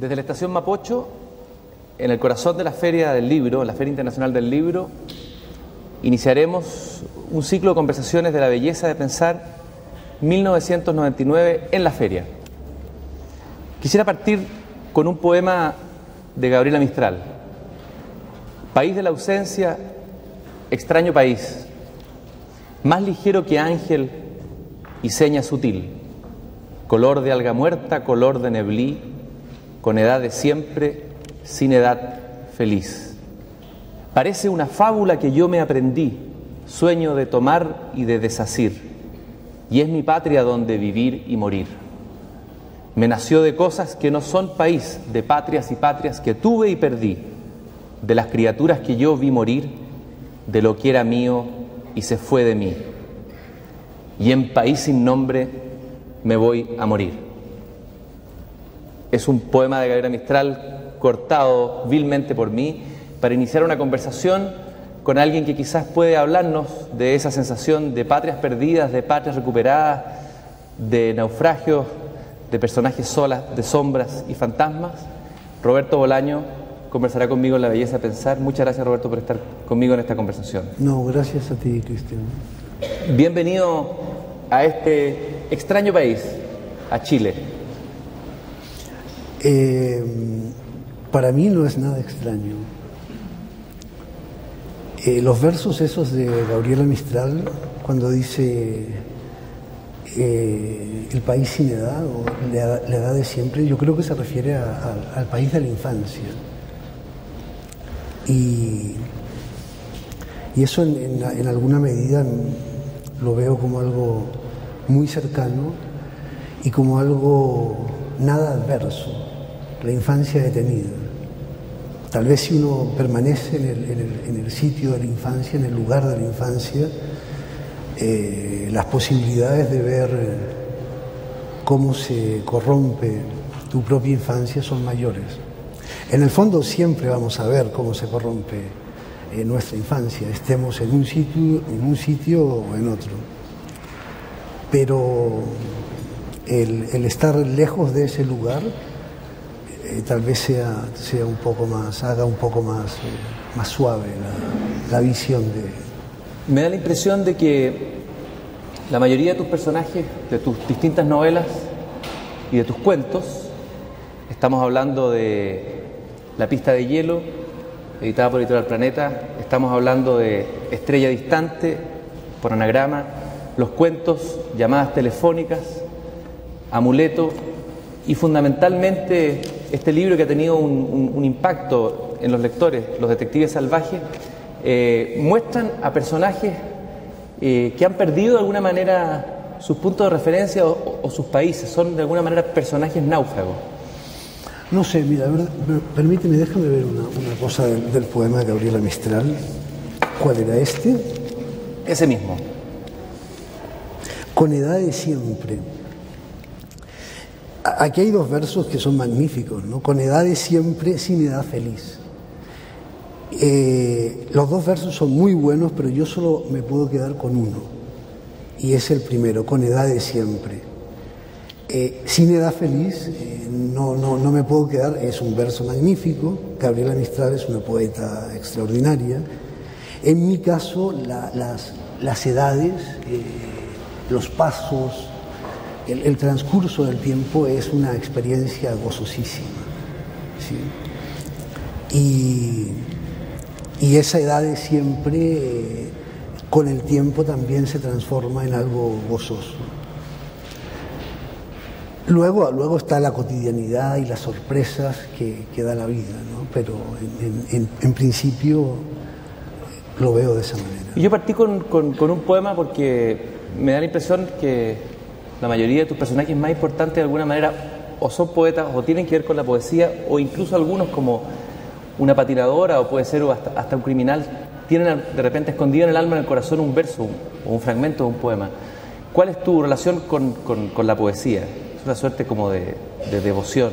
Desde la estación Mapocho, en el corazón de la Feria del Libro, la Feria Internacional del Libro, iniciaremos un ciclo de conversaciones de la belleza de pensar 1999 en la feria. Quisiera partir con un poema de Gabriela Mistral. País de la ausencia, extraño país, más ligero que ángel y seña sutil, color de alga muerta, color de neblí, con edad de siempre, sin edad feliz. Parece una fábula que yo me aprendí, sueño de tomar y de desasir, y es mi patria donde vivir y morir. Me nació de cosas que no son país, de patrias y patrias que tuve y perdí, de las criaturas que yo vi morir, de lo que era mío y se fue de mí. Y en país sin nombre me voy a morir es un poema de Gabriela Mistral cortado vilmente por mí para iniciar una conversación con alguien que quizás puede hablarnos de esa sensación de patrias perdidas, de patrias recuperadas, de naufragios, de personajes solas, de sombras y fantasmas. Roberto Bolaño conversará conmigo en La Belleza de Pensar. Muchas gracias Roberto por estar conmigo en esta conversación. No, gracias a ti, Cristian. Bienvenido a este extraño país, a Chile. Eh, para mí no es nada extraño. Eh, los versos esos de Gabriela Mistral, cuando dice eh, el país sin edad o la, edad de siempre, yo creo que se refiere al país de la infancia. Y, eso en alguna medida lo veo como algo muy cercano y como algo nada adverso la infancia detenida. Tal vez si uno permanece en el, sitio de la infancia, en el lugar de la infancia, eh, las posibilidades de ver eh, cómo se corrompe tu propia infancia son mayores. En el fondo siempre vamos a ver cómo se corrompe eh, nuestra infancia, estemos en un sitio, en un sitio o en otro. Pero el estar lejos de ese lugar tal vez sea, sea un poco más, haga un poco más, más suave la, visión de... Me da la impresión de que la mayoría de tus personajes, de tus distintas novelas y de tus cuentos, estamos hablando de La pista de hielo, editada por Editorial Planeta, estamos hablando de Estrella Distante, por anagrama, los cuentos, llamadas telefónicas, Amuleto y fundamentalmente este libro que ha tenido un, impacto en los lectores, Los Detectives Salvajes, eh, muestran a personajes eh, que han perdido de alguna manera sus puntos de referencia o, sus países, son de alguna manera personajes náufragos. No sé, mira, permíteme, déjame ver una, cosa del, poema de Gabriela Mistral. ¿Cuál era este? Ese mismo. Con edad de siempre Aquí hay dos versos que son magníficos, ¿no? Con edades siempre, sin edad feliz. Eh, los dos versos son muy buenos, pero yo solo me puedo quedar con uno. Y es el primero, con edades siempre. Eh, sin edad feliz, eh, no, no, no, me puedo quedar, es un verso magnífico. Gabriela Mistral es una poeta extraordinaria. En mi caso, las, las edades, los pasos, el, transcurso del tiempo es una experiencia gozosísima. Y, esa edad de siempre, con el tiempo también se transforma en algo gozoso. Luego, luego está la cotidianidad y las sorpresas que, da la vida, ¿no? pero en, principio lo veo de esa manera. yo partí con un poema porque me da la impresión que la mayoría de tus personajes más importantes de alguna manera o son poetas o tienen que ver con la poesía o incluso algunos como una patinadora o puede ser hasta, un criminal tienen de repente escondido en el alma, en el corazón un verso o un fragmento de un poema. ¿Cuál es tu relación con, la poesía? Es una suerte como de, devoción,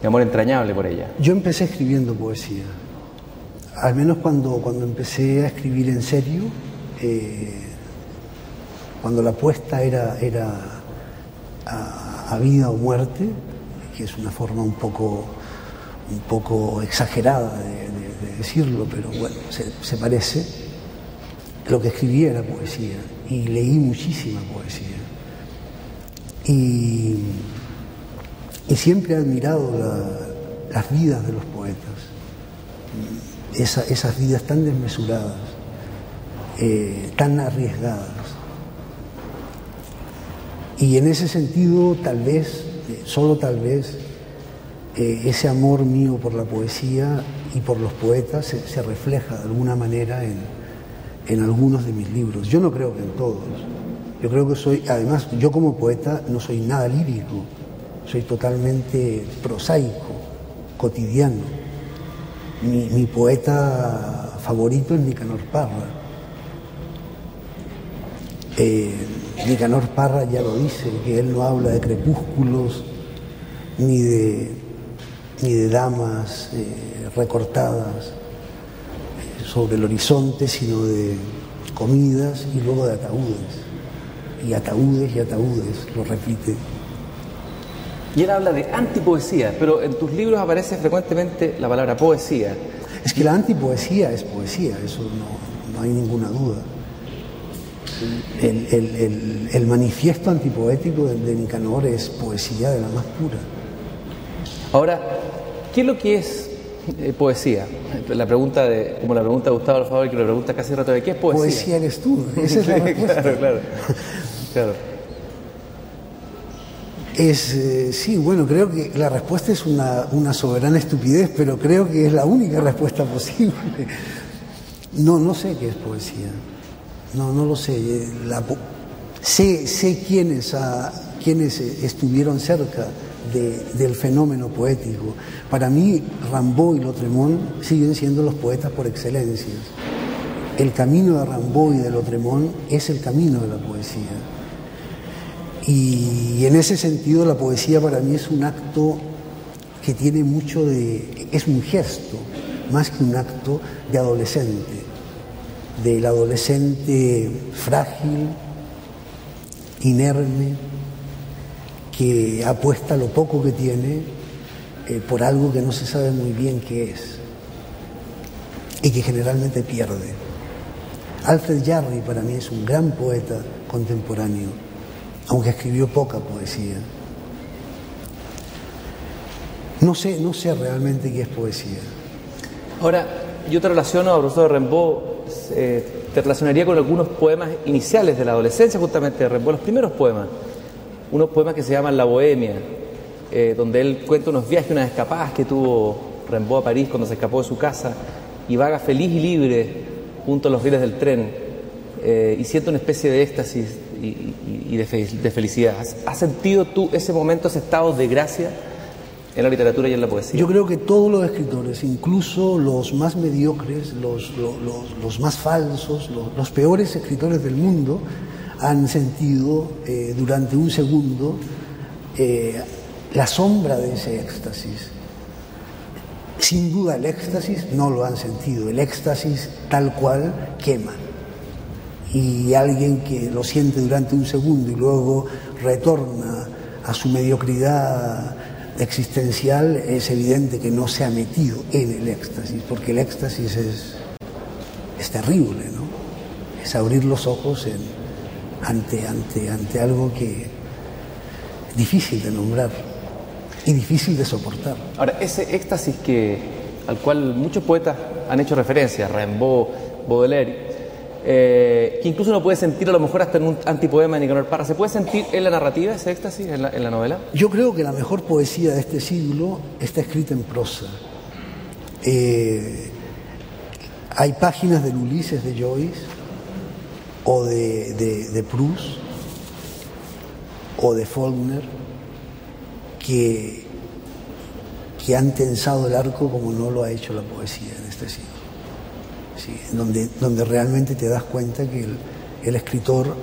de amor entrañable por ella. Yo empecé escribiendo poesía. Al menos cuando, cuando empecé a escribir en serio, eh, cuando la apuesta era, era a, vida o muerte, que es una forma un poco, un poco exagerada de, decirlo, pero bueno, se, parece, lo que escribía era poesía y leí muchísima poesía. Y, siempre he admirado las vidas de los poetas, esas vidas tan desmesuradas, eh, tan arriesgadas. Y en ese sentido, tal vez, solo tal vez, eh, ese amor mío por la poesía y por los poetas se, refleja de alguna manera en, en, algunos de mis libros. Yo no creo que en todos. Yo creo que soy, además, yo como poeta no soy nada lírico, soy totalmente prosaico, cotidiano. Mi, poeta favorito es Nicanor Parra. Eh, Nicanor Parra ya lo dice, que él no habla de crepúsculos ni de, ni de damas eh, recortadas eh, sobre el horizonte, sino de comidas y luego de ataúdes. Y ataúdes y ataúdes, lo repite. Y él habla de antipoesía, pero en tus libros aparece frecuentemente la palabra poesía. Es que la antipoesía es poesía, eso no, no hay ninguna duda el, manifiesto antipoético de, Nicanor es poesía de la más pura. Ahora, ¿qué es lo que es eh, poesía? La pregunta de, como la pregunta de Gustavo Alfaro, que lo pregunta casi rato, ¿de qué es poesía? Poesía eres tú, esa es la respuesta. claro, claro. Es, eh, sí, bueno, creo que la respuesta es una, una soberana estupidez, pero creo que es la única respuesta posible. No, no sé qué es poesía. No, no lo sé. Eh, sé, sé quiénes, quiénes estuvieron cerca del fenómeno poético. Para mí, Rambaud y Lotremont siguen siendo los poetas por excelencia. El camino de Rambaud y de Lotremont es el camino de la poesía. Y, en ese sentido la poesía para mí es un acto que tiene mucho de... es un gesto, más que un acto de adolescente del adolescente frágil, inerme, que apuesta lo poco que tiene eh, por algo que no se sabe muy bien qué es y que generalmente pierde. Alfred Jarry para mí es un gran poeta contemporáneo, aunque escribió poca poesía. No sé, no sé realmente qué es poesía. Ahora, yo te relaciono a profesor Rimbaud eh, te relacionaría con algunos poemas iniciales de la adolescencia, justamente de Rimbaud, los primeros poemas. Unos poemas que se llaman La Bohemia, eh, donde él cuenta unos viajes, unas escapadas que tuvo Rimbaud a París cuando se escapó de su casa y vaga feliz y libre junto a los rieles del tren eh, y siente una especie de éxtasis y, de, felicidad. ¿Has sentido tú ese momento, ese estado de gracia? en la literatura y en la poesía. Yo creo que todos los escritores, incluso los más mediocres, los, los, más falsos, los, peores escritores del mundo, han sentido eh, durante un segundo eh, la sombra de ese éxtasis. Sin duda el éxtasis no lo han sentido, el éxtasis tal cual quema. Y alguien que lo siente durante un segundo y luego retorna a su mediocridad existencial es evidente que no se ha metido en el éxtasis, porque el éxtasis es, es terrible, ¿no? Es abrir los ojos en, ante, ante, ante algo que es difícil de nombrar y difícil de soportar. Ahora, ese éxtasis que, al cual muchos poetas han hecho referencia, Rimbaud, Baudelaire, eh, que incluso uno puede sentir a lo mejor hasta en un antipoema de Nicanor Parra. ¿Se puede sentir en la narrativa ese éxtasis, en la, novela? Yo creo que la mejor poesía de este siglo está escrita en prosa. Eh, hay páginas del Ulises de Joyce o de, de, Proust o de Faulkner que, que han tensado el arco como no lo ha hecho la poesía en este siglo donde, donde realmente te das cuenta que el, escritor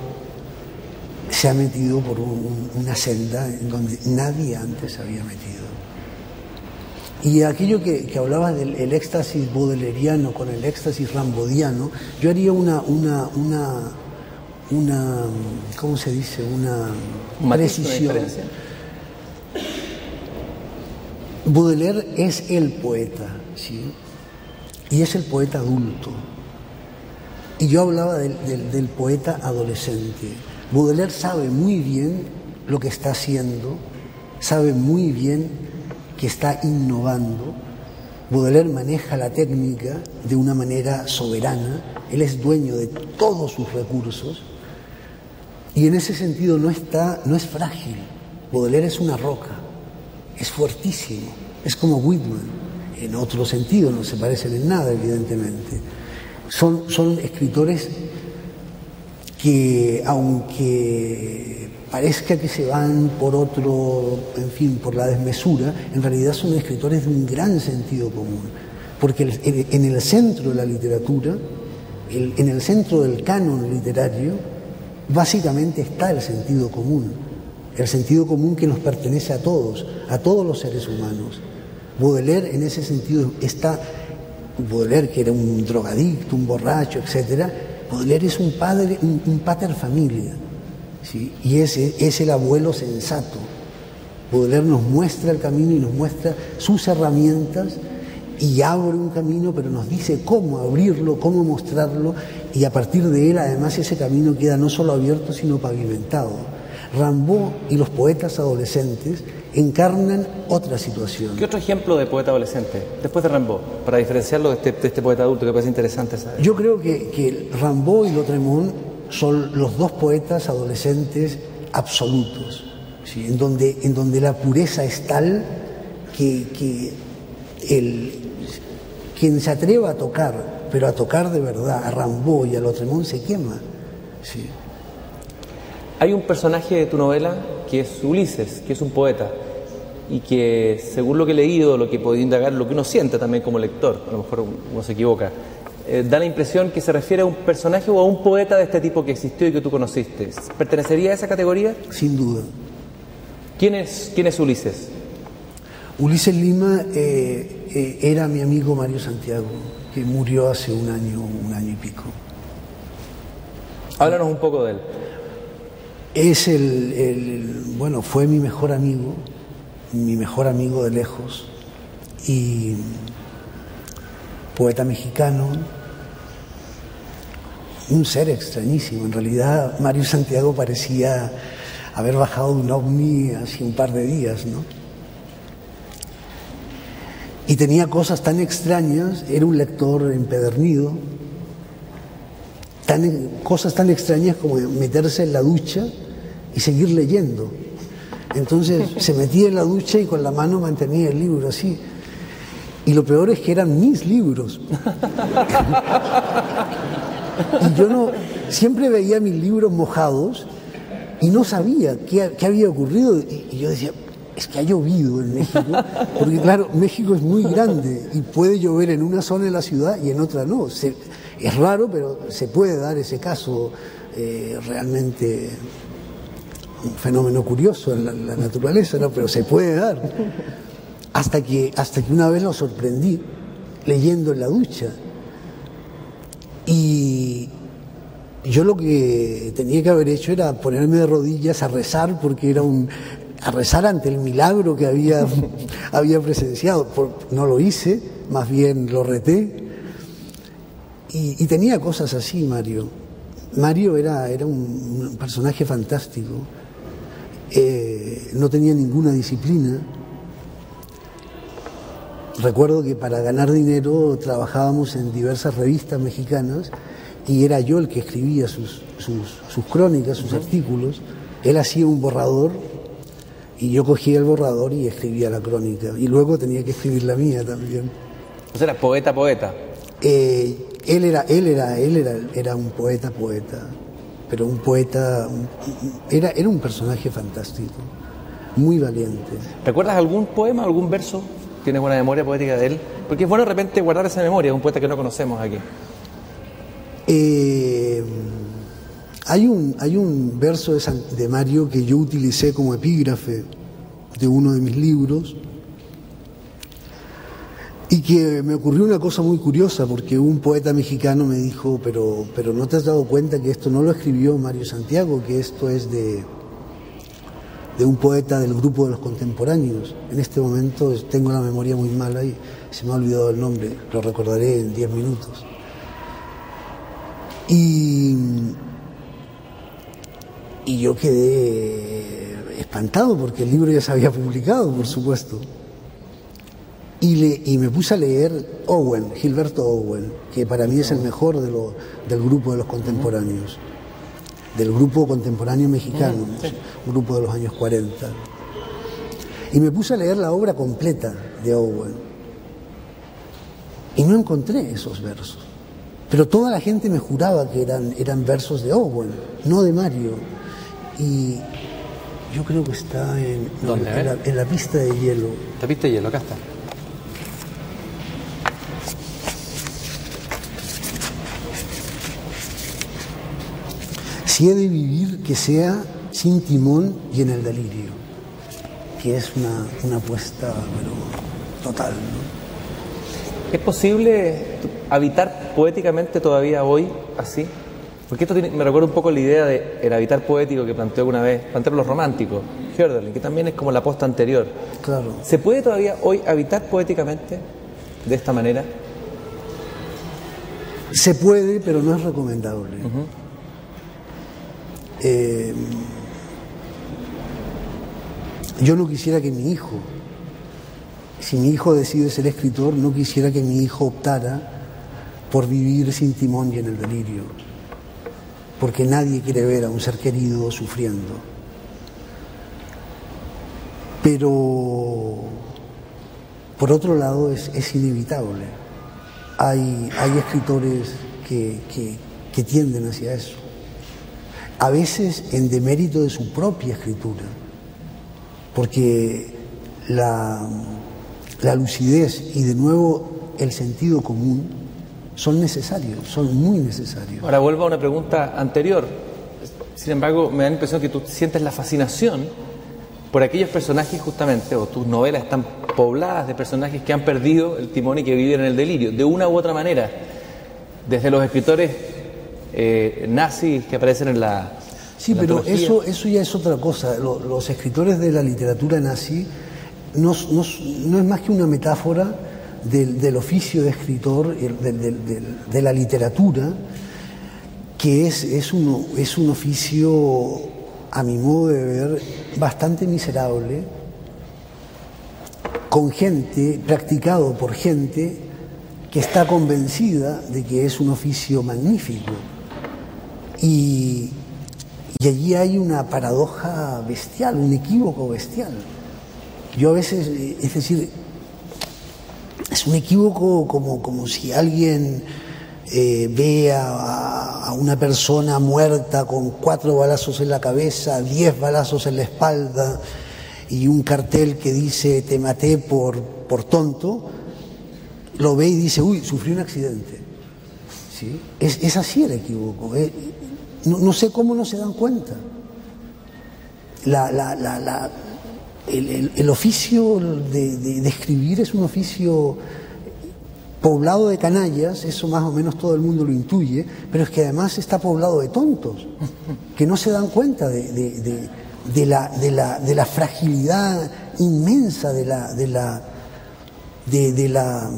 se ha metido por una senda en donde nadie antes había metido. Y aquello que, que hablabas del el éxtasis bodeleriano con el éxtasis rambodiano, yo haría una, una, una, una ¿cómo se dice? Una ¿Un matiz, una precisión. Baudelaire es el poeta, ¿sí? Y es el poeta adulto. Y yo hablaba del, del- del poeta adolescente. Baudelaire sabe muy bien lo que está haciendo, sabe muy bien que está innovando. Baudelaire maneja la técnica de una manera soberana, él es dueño de todos sus recursos y en ese sentido no, está, no es frágil. Baudelaire es una roca, es fuertísimo, es como Whitman. En otro sentido, no se parecen en nada, evidentemente. Son, son escritores que, aunque parezca que se van por otro, en fin, por la desmesura, en realidad son escritores de un gran sentido común. Porque en el centro de la literatura, en el centro del canon literario, básicamente está el sentido común. El sentido común que nos pertenece a todos, a todos los seres humanos. Baudelaire en ese sentido está, Baudelaire que era un drogadicto, un borracho, etcétera, Baudelaire es un padre, un, un pater familia, ¿sí? y ese es el abuelo sensato. Baudelaire nos muestra el camino y nos muestra sus herramientas y abre un camino, pero nos dice cómo abrirlo, cómo mostrarlo, y a partir de él además ese camino queda no solo abierto, sino pavimentado. Rimbaud y los poetas adolescentes encarnan otra situación. ¿Qué otro ejemplo de poeta adolescente, después de Rimbaud, para diferenciarlo de este, de este poeta adulto que parece interesante saber? Yo creo que, que Rimbaud y Lautréamont son los dos poetas adolescentes absolutos, ¿sí? en, donde, en donde la pureza es tal que, que el, quien se atreva a tocar, pero a tocar de verdad, a Rimbaud y a Lautréamont se quema. ¿sí? Hay un personaje de tu novela que es Ulises, que es un poeta, y que según lo que he leído, lo que he podido indagar, lo que uno siente también como lector, a lo mejor uno se equivoca, eh, da la impresión que se refiere a un personaje o a un poeta de este tipo que existió y que tú conociste. ¿Pertenecería a esa categoría? Sin duda. ¿Quién es, quién es Ulises? Ulises Lima eh, eh, era mi amigo Mario Santiago, que murió hace un año, un año y pico. Háblanos un poco de él. Es el, el- bueno, fue mi mejor amigo, mi mejor amigo de lejos y poeta mexicano, un ser extrañísimo. En realidad, Mario Santiago parecía haber bajado un ovni hace un par de días, ¿no? Y tenía cosas tan extrañas, era un lector empedernido, tan, cosas tan extrañas como meterse en la ducha y seguir leyendo. Entonces se metía en la ducha y con la mano mantenía el libro así. Y lo peor es que eran mis libros. y yo no, siempre veía mis libros mojados y no sabía qué, qué había ocurrido. Y, yo decía, es que ha llovido en México, porque claro, México es muy grande y puede llover en una zona de la ciudad y en otra no. Es raro, pero se puede dar ese caso eh, realmente un fenómeno curioso en la, la naturaleza, ¿no? pero se puede dar. Hasta que, hasta que una vez lo sorprendí leyendo en la ducha. Y yo lo que tenía que haber hecho era ponerme de rodillas a rezar porque era un a rezar ante el milagro que había, había presenciado. No lo hice, más bien lo reté. Y, tenía cosas así, Mario. Mario era, era un, un personaje fantástico. Eh, no tenía ninguna disciplina. Recuerdo que para ganar dinero trabajábamos en diversas revistas mexicanas y era yo el que escribía sus, sus, sus crónicas, sus artículos. Él hacía un borrador y yo cogía el borrador y escribía la crónica. Y luego tenía que escribir la mía también. O sea, era poeta, poeta. Eh, él era, él era, él era, era un poeta, poeta, pero un poeta, un- era, era un personaje fantástico, muy valiente. ¿Recuerdas algún poema, algún verso? ¿Tienes buena memoria poética de él? Porque es bueno de repente guardar esa memoria, es un poeta que no conocemos aquí. Eh, hay, un, hay un verso de, de Mario que yo utilicé como epígrafe de uno de mis libros, Y que me ocurrió una cosa muy curiosa, porque un poeta mexicano me dijo, pero, pero no te has dado cuenta que esto no lo escribió Mario Santiago, que esto es de, de un poeta del grupo de los contemporáneos. En este momento tengo la memoria muy mala y se me ha olvidado el nombre, lo recordaré en diez minutos. Y, y yo quedé espantado porque el libro ya se había publicado, por supuesto. Y, le, y me puse a leer Owen, Gilberto Owen, que para mí es el mejor de lo, del grupo de los contemporáneos, del grupo contemporáneo mexicano, un grupo de los años 40. Y me puse a leer la obra completa de Owen. Y no encontré esos versos. Pero toda la gente me juraba que eran, eran versos de Owen, no de Mario. Y yo creo que está en, ¿Dónde? en, la, en la pista de hielo. La pista de hielo, acá está. Si he de vivir, que sea sin timón y en el delirio, que es una, una apuesta bueno, total. ¿no? ¿Es posible habitar poéticamente todavía hoy así? Porque esto tiene- me recuerda un poco la idea de el habitar poético que planteó alguna vez, plantearon los románticos, Hölderlin, que también es como la posta anterior. Claro. ¿Se puede todavía hoy habitar poéticamente de esta manera? Se puede, pero no es recomendable. Eh, yo no quisiera que mi hijo, si mi hijo decide ser escritor, no quisiera que mi hijo optara por vivir sin timón y en el delirio, porque nadie quiere ver a un ser querido sufriendo. Pero, por otro lado, es, inevitable. Hay, escritores que tienden hacia eso a veces en demérito de su propia escritura, porque la, lucidez y de nuevo el sentido común son necesarios, son muy necesarios. Ahora vuelvo a una pregunta anterior. Sin embargo, me da la impresión que tú sientes la fascinación por aquellos personajes justamente, o tus novelas están pobladas de personajes que han perdido el timón y que viven en el delirio, de una u otra manera. Desde los escritores eh, nazis que aparecen en la... Sí, en pero eso, eso ya es otra cosa. Lo- los escritores de la literatura nazi no, no- no es más que una metáfora del, del oficio de escritor, del- del- de la literatura, que es, es, un, es un oficio, a mi modo de ver, bastante miserable, con gente, practicado por gente que está convencida de que es un oficio magnífico. Y, allí hay una paradoja bestial, un equívoco bestial. Yo a veces, es decir, es un equívoco como, como si alguien eh, ve a, una persona muerta con cuatro balazos en la cabeza, diez balazos en la espalda y un cartel que dice te maté por, por tonto, lo ve y dice, uy, sufrí un accidente. ¿Sí? Es, es así el equívoco. eh. No, sé cómo no se dan cuenta. El, oficio de, escribir es un oficio poblado de canallas, eso más o menos todo el mundo lo intuye, pero es que además está poblado de tontos, que no se dan cuenta de, la, la- fragilidad inmensa de la, de la, de la,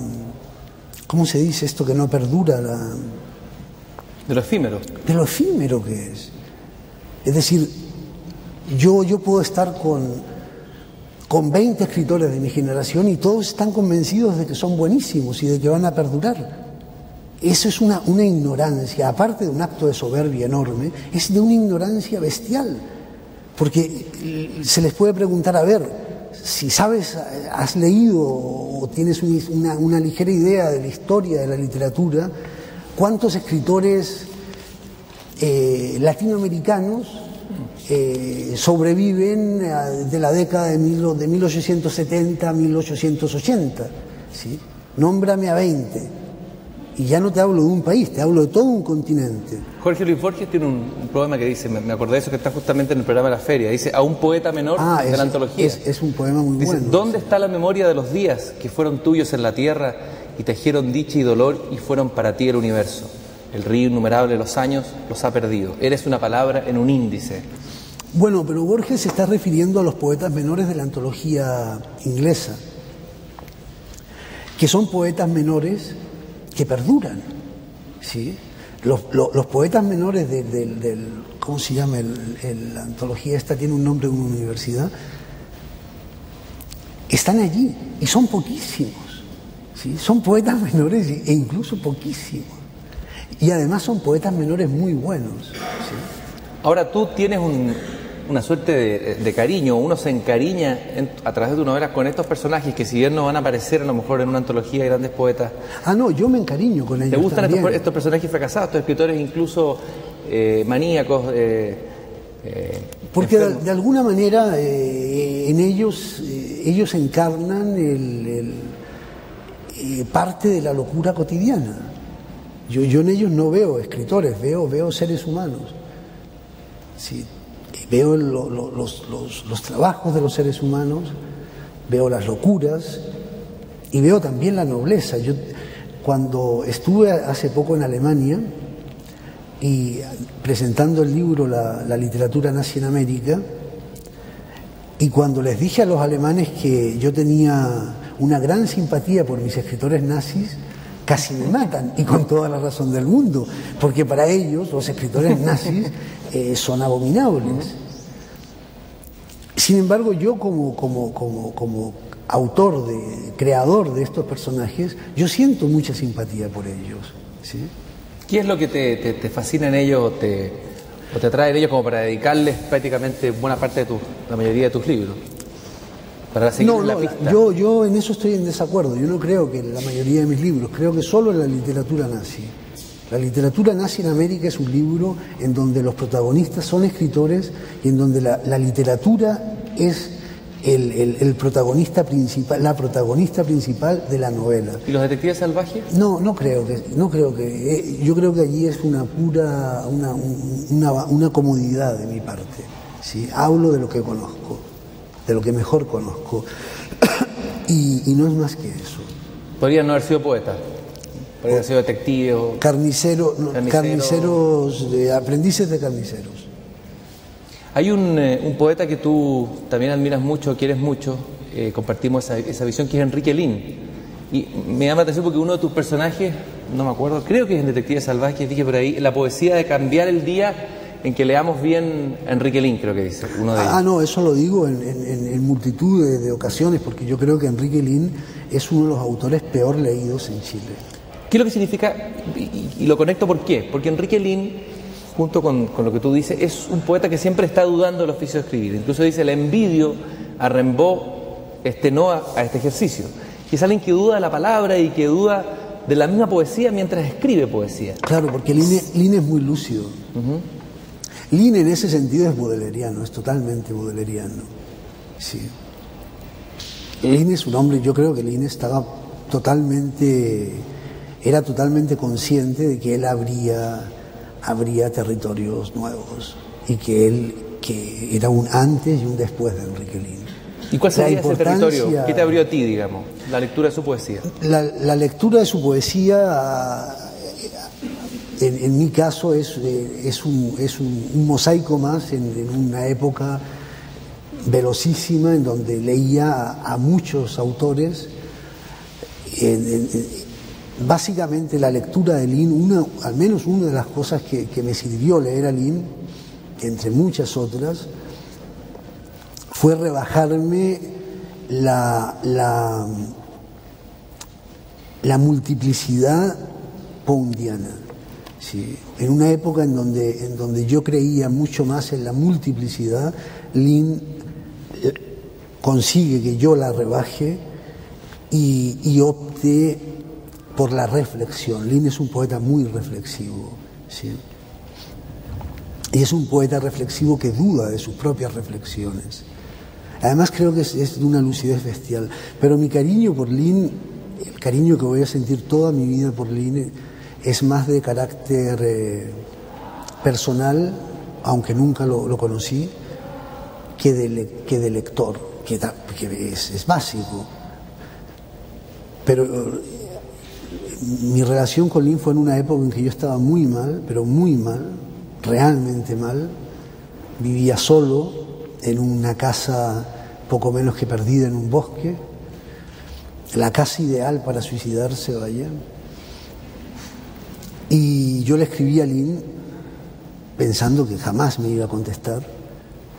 ¿cómo se dice esto que no perdura? La, De lo efímero. de lo efímero que es. Es decir, yo, yo puedo estar con, con 20 escritores de mi generación y todos están convencidos de que son buenísimos y de que van a perdurar. Eso es una, una ignorancia, aparte de un acto de soberbia enorme, es de una ignorancia bestial. Porque se les puede preguntar, a ver, si sabes, has leído o tienes un- una, una ligera idea de la historia de la literatura, ¿cuántos escritores eh, latinoamericanos eh, sobreviven eh, de la década de, mil- de 1870 a 1880? ¿sí? Nómbrame a 20. Y ya no te hablo de un país, te hablo de todo un continente. Jorge Luis Borges tiene un, un poema que dice, me, me, acordé de eso que está justamente en el programa de la feria, dice, a un poeta menor Ah, de es, la antología. es- es un poema muy Dice, bueno. ¿dónde está la memoria de los días que fueron tuyos en la tierra y tejieron dicha y dolor y fueron para ti el universo? El río innumerable de los años los ha perdido. Eres una palabra en un índice. Bueno, pero Borges se está refiriendo a los poetas menores de la antología inglesa, que son poetas menores que perduran. ¿sí? Los, lo- los poetas menores de- del, ¿cómo se llama? El- la antología esta tiene un nombre de una universidad, están allí y son poquísimos. ¿Sí? Son poetas menores e incluso poquísimos. Y además son poetas menores muy buenos. ¿sí? Ahora tú tienes un- una suerte de, de cariño, uno se encariña en- a través de tus novelas con estos personajes que si bien no van a aparecer a lo mejor en una antología de grandes poetas, Ah, no, yo me encariño con ellos. ¿te gustan estos, estos personajes fracasados, estos escritores incluso eh, maníacos? eh, eh, Porque de, alguna manera en ellos, ellos encarnan el, el, eh, parte de la locura cotidiana. Yo, en ellos no veo escritores, veo, veo seres humanos. Sí, veo lo- lo- los, los- los trabajos de los seres humanos, veo las locuras y veo también la nobleza. Yo cuando estuve hace poco en Alemania, y presentando el libro la, la literatura nazi en América, y cuando les dije a los alemanes que yo tenía una gran simpatía por mis escritores nazis, casi me matan, y con toda la razón del mundo, porque para ellos los escritores nazis eh, son abominables. Sin embargo, yo como, como, como, como autor, de, creador de estos personajes, yo siento mucha simpatía por ellos. ¿sí? ¿Qué es lo que te, te- te fascina en ellos o te, o te atrae en ellos como para dedicarles prácticamente buena parte de tu, la mayoría de tus libros? Para seguir No, la no, pista. yo, yo en eso estoy en desacuerdo. Yo no creo que en la mayoría de mis libros, creo que solo en la literatura nazi. La literatura nazi en América es un libro en donde los protagonistas son escritores y en donde la, la literatura es el, el- el protagonista principal, la protagonista principal de la novela. ¿Y los detectives salvajes? No, no creo que, no creo que, eh, yo creo que allí es una pura, una, un- una, una comodidad de mi parte. ¿sí? Hablo de lo que conozco, de lo que mejor conozco, y, y no es más que eso. Podrían no haber sido poetas. Podrían haber sido detectives o... Carnicero, no, Carnicero. carniceros, de, aprendices de carniceros. Hay un, eh, un poeta que tú también admiras mucho, quieres mucho, eh, compartimos esa, esa visión, que es Enrique Lin. Y me llama la atención porque uno de tus personajes, no me acuerdo, creo que es en Detective Salvaje, dije por ahí, la poesía de cambiar el día en que leamos bien Enrique Lin, creo que dice, uno de ellos. Ah, no, eso lo digo en, en- en- multitud de, de ocasiones, porque yo creo que Enrique Lin es uno de los autores peor leídos en Chile. ¿Qué es lo que significa? Y, y- lo conecto por qué. Porque Enrique Lin, junto con, con lo que tú dices, es un poeta que siempre está dudando del oficio de escribir. Incluso dice, le envidio a Rimbaud este no a, a este ejercicio. Y es alguien que duda de la palabra y que duda de la misma poesía mientras escribe poesía. Claro, porque Lin, Lin es muy lúcido. Lin en ese sentido es budeleriano, es totalmente budeleriano. Sí. Lin es un hombre, yo creo que Lin estaba totalmente, era totalmente consciente de que él habría, habría territorios nuevos y que él, que era un antes y un después de Enrique Lin. ¿Y cuál sería ese territorio? ¿Qué te abrió a ti, digamos? La lectura de su poesía. La, la lectura de su poesía, en, mi caso, es, eh, es, un, es un- mosaico más en, una época velocísima en donde leía a, muchos autores. En- en- en- básicamente la lectura de Lin, una, al menos una de las cosas que, que me sirvió leer a Lin, entre muchas otras, fue rebajarme la, la, la multiplicidad poundiana. En una época en donde, en donde yo creía mucho más en la multiplicidad, Lin eh, consigue que yo la rebaje y, opte por la reflexión. Lin es un poeta muy reflexivo. ¿sí? Y es un poeta reflexivo que duda de sus propias reflexiones. Además creo que es, es de una lucidez bestial. Pero mi cariño por Lin, el cariño que voy a sentir toda mi vida por Lin es más de carácter eh, personal, aunque nunca lo, conocí, que de, lector, que, es, es, básico. Pero eh, mi relación con Lin fue en una época en que yo estaba muy mal, pero muy mal, realmente mal. Vivía solo en una casa poco menos que perdida en un bosque, la casa ideal para suicidarse, vaya. Y yo le escribí a Lynn pensando que jamás me iba a contestar.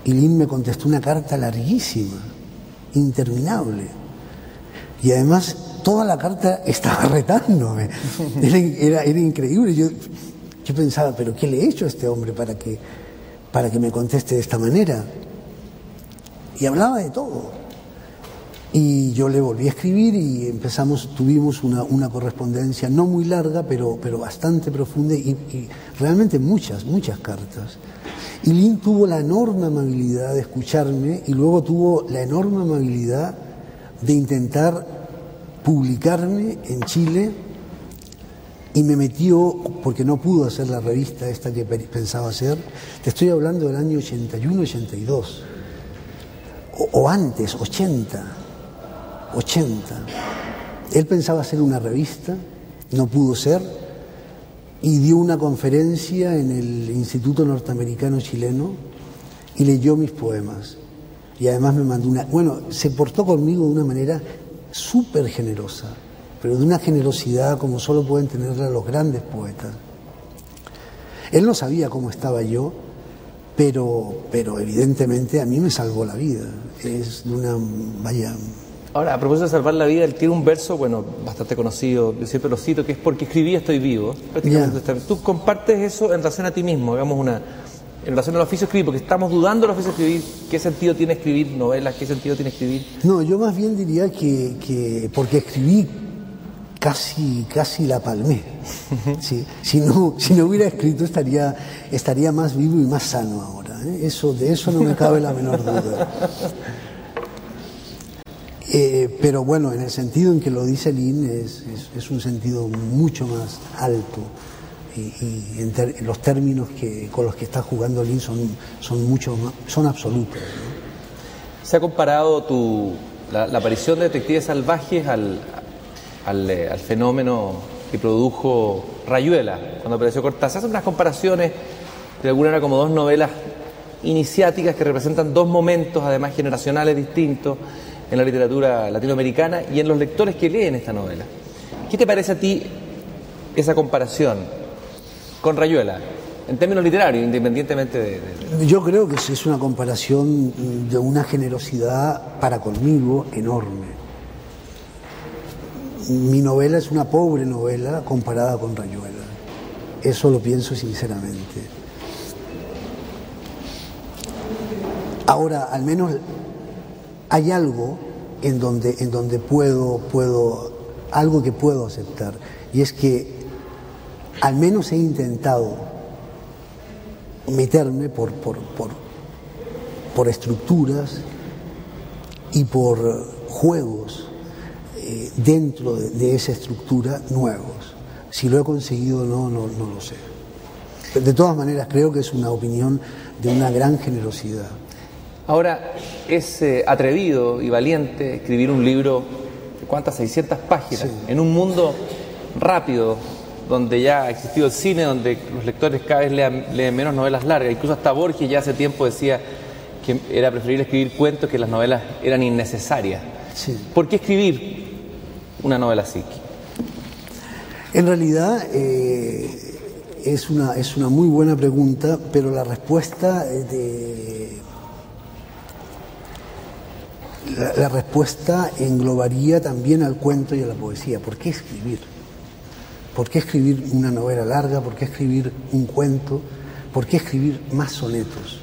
Y Lynn me contestó una carta larguísima, interminable. Y además toda la carta estaba retándome. Era, era, increíble. Yo, yo pensaba, pero ¿qué le he hecho a este hombre para que, para que me conteste de esta manera? Y hablaba de todo. Y yo le volví a escribir y empezamos, tuvimos una, correspondencia no muy larga, pero, pero bastante profunda y, realmente muchas, muchas cartas. Y Lynn tuvo la enorme amabilidad de escucharme y luego tuvo la enorme amabilidad de intentar publicarme en Chile y me metió, porque no pudo hacer la revista esta que pensaba hacer, te estoy hablando del año 81-82, o, o antes, 80 80. Él pensaba hacer una revista, no pudo ser, y dio una conferencia en el Instituto Norteamericano Chileno y leyó mis poemas. Y además me mandó una... Bueno, se portó conmigo de una manera súper generosa, pero de una generosidad como solo pueden tenerla los grandes poetas. Él no sabía cómo estaba yo, pero, pero evidentemente a mí me salvó la vida. Es de una, vaya, Ahora, a propósito de salvar la vida, él tiene un verso, bueno, bastante conocido, yo siempre lo cito, que es porque escribí estoy vivo. Tú compartes eso en relación a ti mismo, hagamos una, en relación al oficio escribir, porque estamos dudando del oficio escribir, qué sentido tiene escribir novelas, qué sentido tiene escribir. No, yo más bien diría que, que porque escribí casi, casi la palmé. Si, no, si no hubiera escrito estaría, estaría más vivo y más sano ahora. ¿eh? Eso, de eso no me cabe la menor duda. Eh, pero bueno, en el sentido en que lo dice Lin es, es, un sentido mucho más alto y, en los términos que, con los que está jugando Lin son, son, mucho son absolutos. ¿Se ha comparado tu, la, aparición de detectives salvajes al, al, eh, al, fenómeno que produjo Rayuela cuando apareció Cortázar? Hacen unas comparaciones, de alguna manera como dos novelas iniciáticas que representan dos momentos, además generacionales distintos en la literatura latinoamericana y en los lectores que leen esta novela. ¿Qué te parece a ti esa comparación con Rayuela? En términos literarios, independientemente de, Yo creo que es una comparación de una generosidad para conmigo enorme. Mi novela es una pobre novela comparada con Rayuela. Eso lo pienso sinceramente. Ahora, al menos hay algo en donde, en donde puedo, puedo, algo que puedo aceptar, y es que al menos he intentado meterme por, por, por, estructuras y por juegos eh, dentro de, esa estructura nuevos. Si lo he conseguido o no, no, no lo sé. De todas maneras, creo que es una opinión de una gran generosidad. Ahora, es eh, atrevido y valiente escribir un libro de cuántas, 600 páginas, en un mundo rápido, donde ya ha existido el cine, donde los lectores cada vez leen, menos novelas largas. Incluso hasta Borges ya hace tiempo decía que era preferible escribir cuentos que las novelas eran innecesarias. ¿Por qué escribir una novela así? En realidad eh, es, una, es una muy buena pregunta, pero la respuesta de la, respuesta englobaría también al cuento y a la poesía. ¿Por qué escribir? ¿Por qué escribir una novela larga? ¿Por qué escribir un cuento? ¿Por qué escribir más sonetos?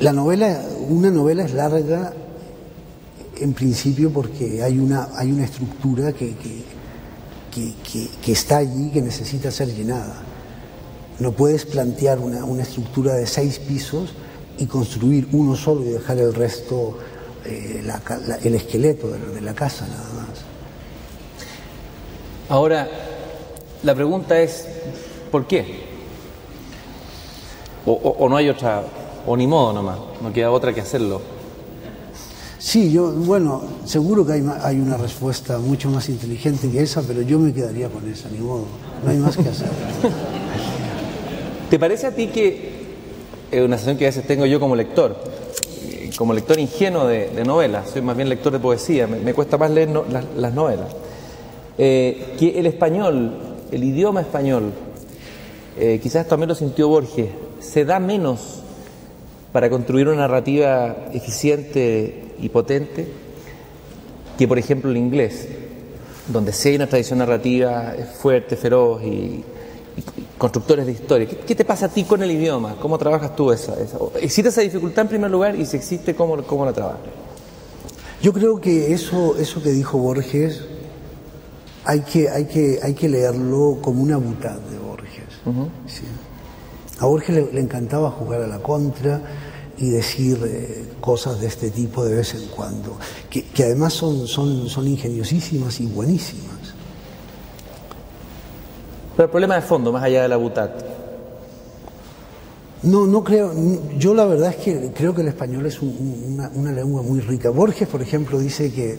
La novela, una novela es larga en principio porque hay una, hay una estructura que, que, está allí que necesita ser llenada. No puedes plantear una, una estructura de seis pisos y construir uno solo y dejar el resto eh, el esqueleto de la casa nada más. Ahora, la pregunta es, ¿por qué? O, no hay otra, o ni modo nomás, no queda otra que hacerlo. Sí, yo, bueno, seguro que hay, hay, una respuesta mucho más inteligente que esa, pero yo me quedaría con esa, ni modo, no hay más que hacer. ¿Te parece a ti que, es una sensación que a veces tengo yo como lector, como lector ingenuo de, novelas, soy más bien lector de poesía, me, cuesta más leer las, novelas, eh, que el español, el idioma español, eh, quizás también lo sintió Borges, se da menos para construir una narrativa eficiente y potente que, por ejemplo, el inglés, donde sí hay una tradición narrativa fuerte, feroz y, constructores de historia. ¿Qué, te pasa a ti con el idioma? ¿Cómo trabajas tú esa, ¿Existe esa dificultad en primer lugar y si existe, cómo, cómo la trabajas? Yo creo que eso, eso que dijo Borges hay que, hay que, hay que leerlo como una butad de Borges. A Borges le, encantaba jugar a la contra y decir eh, cosas de este tipo de vez en cuando, que, además son, son, son ingeniosísimas y buenísimas. Pero el problema de fondo, más allá de la butad. No, no creo. Yo la verdad es que creo que el español es una, lengua muy rica. Borges, por ejemplo, dice que,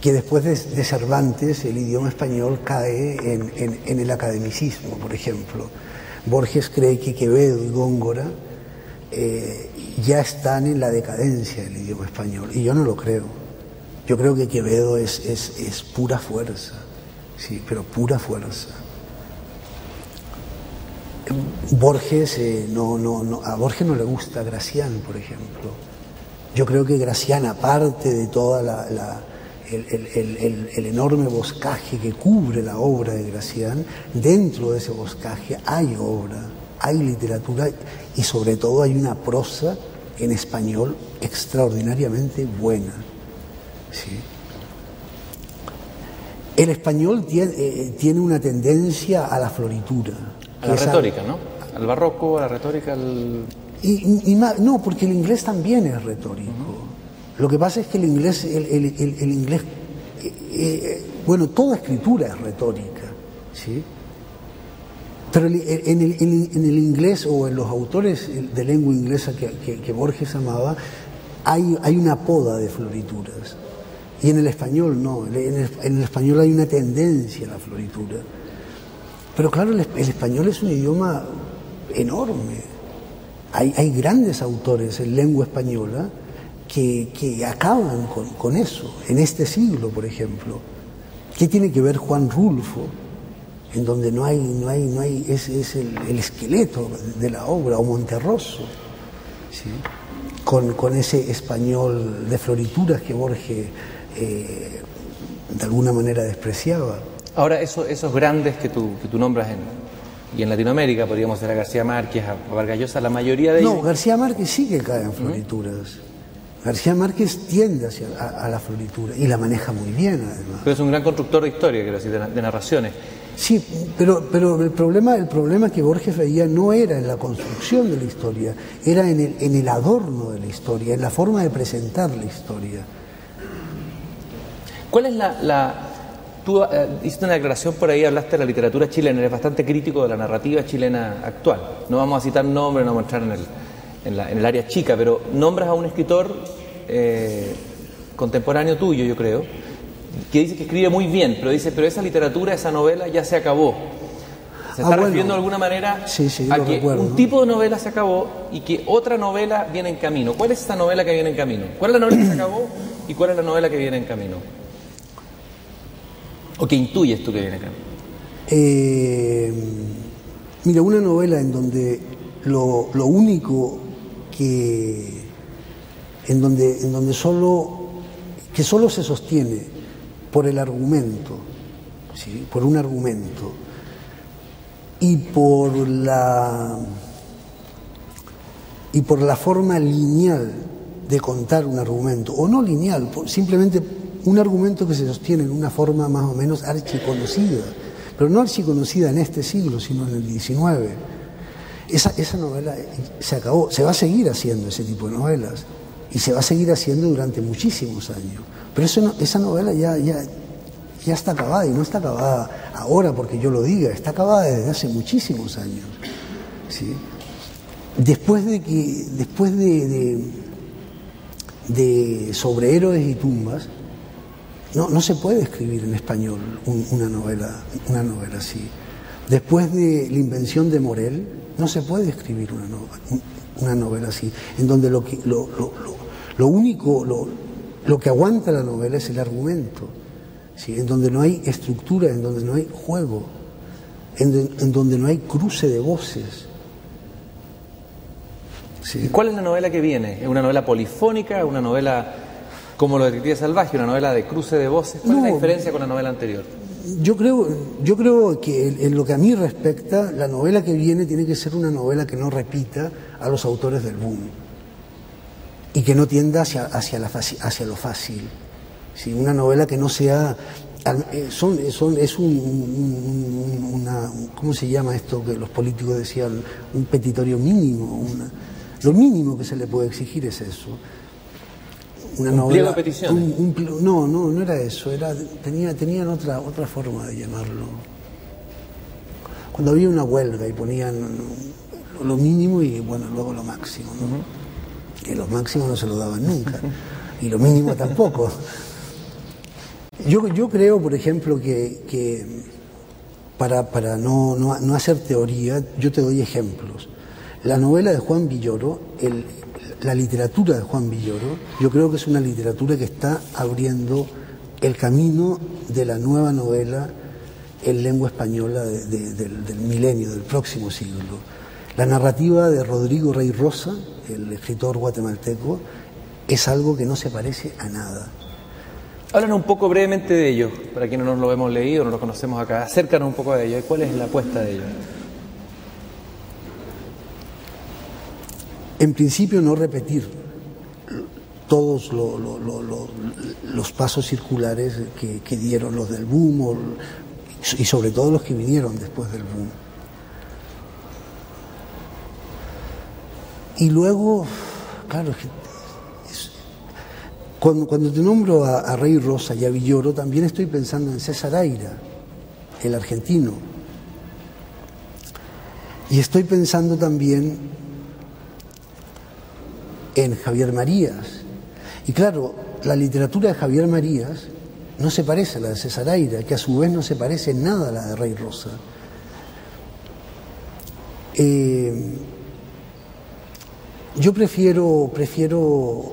que después de, Cervantes el idioma español cae en, en el academicismo, por ejemplo. Borges cree que Quevedo y Góngora eh, ya están en la decadencia del idioma español, y yo no lo creo. Yo creo que Quevedo es, es, pura fuerza, sí, pero pura fuerza. Borges, eh, no, no, no, a Borges no le gusta Gracián, por ejemplo. Yo creo que Gracián, aparte de toda la el, enorme boscaje que cubre la obra de Gracián, dentro de ese boscaje hay obra, hay literatura y sobre todo hay una prosa en español extraordinariamente buena. El español eh, tiene, una tendencia a la floritura. A la retórica, ¿no? Al barroco, a la retórica, al... Y, no, porque el inglés también es retórico. Lo que pasa es que el inglés, el, inglés, eh, eh, bueno, toda escritura es retórica, ¿sí? Pero en el, inglés o en los autores de lengua inglesa que, Borges amaba, hay, hay, una poda de florituras. Y en el español no, en el, español hay una tendencia a la floritura. Pero claro, el, español es un idioma enorme. Hay, grandes autores en lengua española que, acaban con, eso, en este siglo, por ejemplo. ¿Qué tiene que ver Juan Rulfo, en donde no hay, no hay, no hay, es, es el, esqueleto de la obra, o Monterroso, con, ese español de florituras que Borges eh, de alguna manera despreciaba? Ahora, eso, esos grandes que tú, que tú nombras en, y en Latinoamérica, podríamos ser a García Márquez, a Vargas Llosa, la mayoría de ellos... No, García Márquez sí que cae en florituras. García Márquez tiende hacia a, la floritura y la maneja muy bien además. Pero es un gran constructor de historia, quiero decir, de, narraciones. Sí, pero, pero el, problema, el problema que Borges veía no era en la construcción de la historia, era en el, en el adorno de la historia, en la forma de presentar la historia. ¿Cuál es la... Tú eh, hiciste una declaración por ahí, hablaste de la literatura chilena, eres bastante crítico de la narrativa chilena actual. No vamos a citar nombres, no vamos a entrar en el en, el área chica, pero nombras a un escritor eh, contemporáneo tuyo, yo creo, que dice que escribe muy bien, pero dice, pero esa literatura, esa novela ya se acabó. Se está ah, refiriendo de alguna manera a que un tipo de novela se acabó y que otra novela viene en camino. ¿Cuál es esa novela que viene en camino? ¿Cuál es la novela que se acabó y cuál es la novela que viene en camino? ¿O que intuyes tú que viene en camino? Eh, mira, una novela en donde lo, lo único en donde, en donde solo, que solo se sostiene por el argumento, por un argumento, y por la y por la forma lineal de contar un argumento, o no lineal, simplemente un argumento que se sostiene en una forma más o menos archiconocida, pero no archiconocida en este siglo, sino en el XIX esa, esa novela se acabó, se va a seguir haciendo ese tipo de novelas. y se va a seguir haciendo durante muchísimos años. Pero eso esa novela ya, ya, ya está acabada y no está acabada ahora porque yo lo diga, está acabada desde hace muchísimos años. ¿sí? Después de que, después de, de, sobre héroes y tumbas, no, no, se puede escribir en español una, novela, una novela así. Después de la invención de Morel, no se puede escribir una, una novela así, en donde lo, lo, lo, lo único, lo, que aguanta la novela es el argumento, ¿sí? en donde no hay estructura, en donde no hay juego, en, donde no hay cruce de voces. ¿Y cuál es la novela que viene? ¿Es una novela polifónica? ¿Una novela como lo de Detective Salvaje? ¿Una novela de cruce de voces? ¿Cuál es la diferencia con la novela anterior? Yo creo, yo creo que en lo que a mí respecta, la novela que viene tiene que ser una novela que no repita a los autores del boom y que no tienda hacia, hacia, la, hacia lo fácil. ¿sí? Una novela que no sea... Eh, son, son, es un, una, ¿Cómo se llama esto que los políticos decían? Un petitorio mínimo. lo mínimo que se le puede exigir es eso. Una ¿Un novela, peticiones? no, no, no era eso. Era, tenía, tenían otra, otra forma de llamarlo. Cuando había una huelga y ponían lo mínimo y bueno, luego lo máximo. ¿no? que los máximos no se lo daban nunca, y lo mínimo tampoco. Yo, yo creo, por ejemplo, que, para, para no, no, hacer teoría, yo te doy ejemplos. La novela de Juan Villoro, el, la literatura de Juan Villoro, yo creo que es una literatura que está abriendo el camino de la nueva novela en lengua española del, milenio, del próximo siglo. La narrativa de Rodrigo Rey Rosa, el escritor guatemalteco, es algo que no se parece a nada. Háblanos un poco brevemente de ello, para quienes no lo hemos leído, no lo conocemos acá. Acércanos un poco de ello. ¿Cuál es la apuesta de ello? En principio, no repetir todos los pasos circulares que, dieron los del boom y sobre todo los que vinieron después del boom. Y luego, claro, cuando, te nombro a, Rey Rosa y a Villoro, también estoy pensando en César Aira, el argentino. Y estoy pensando también en Javier Marías. Y claro, la literatura de Javier Marías no se parece a la de César Aira, que a su vez no se parece en nada a la de Rey Rosa. Eh, yo prefiero, prefiero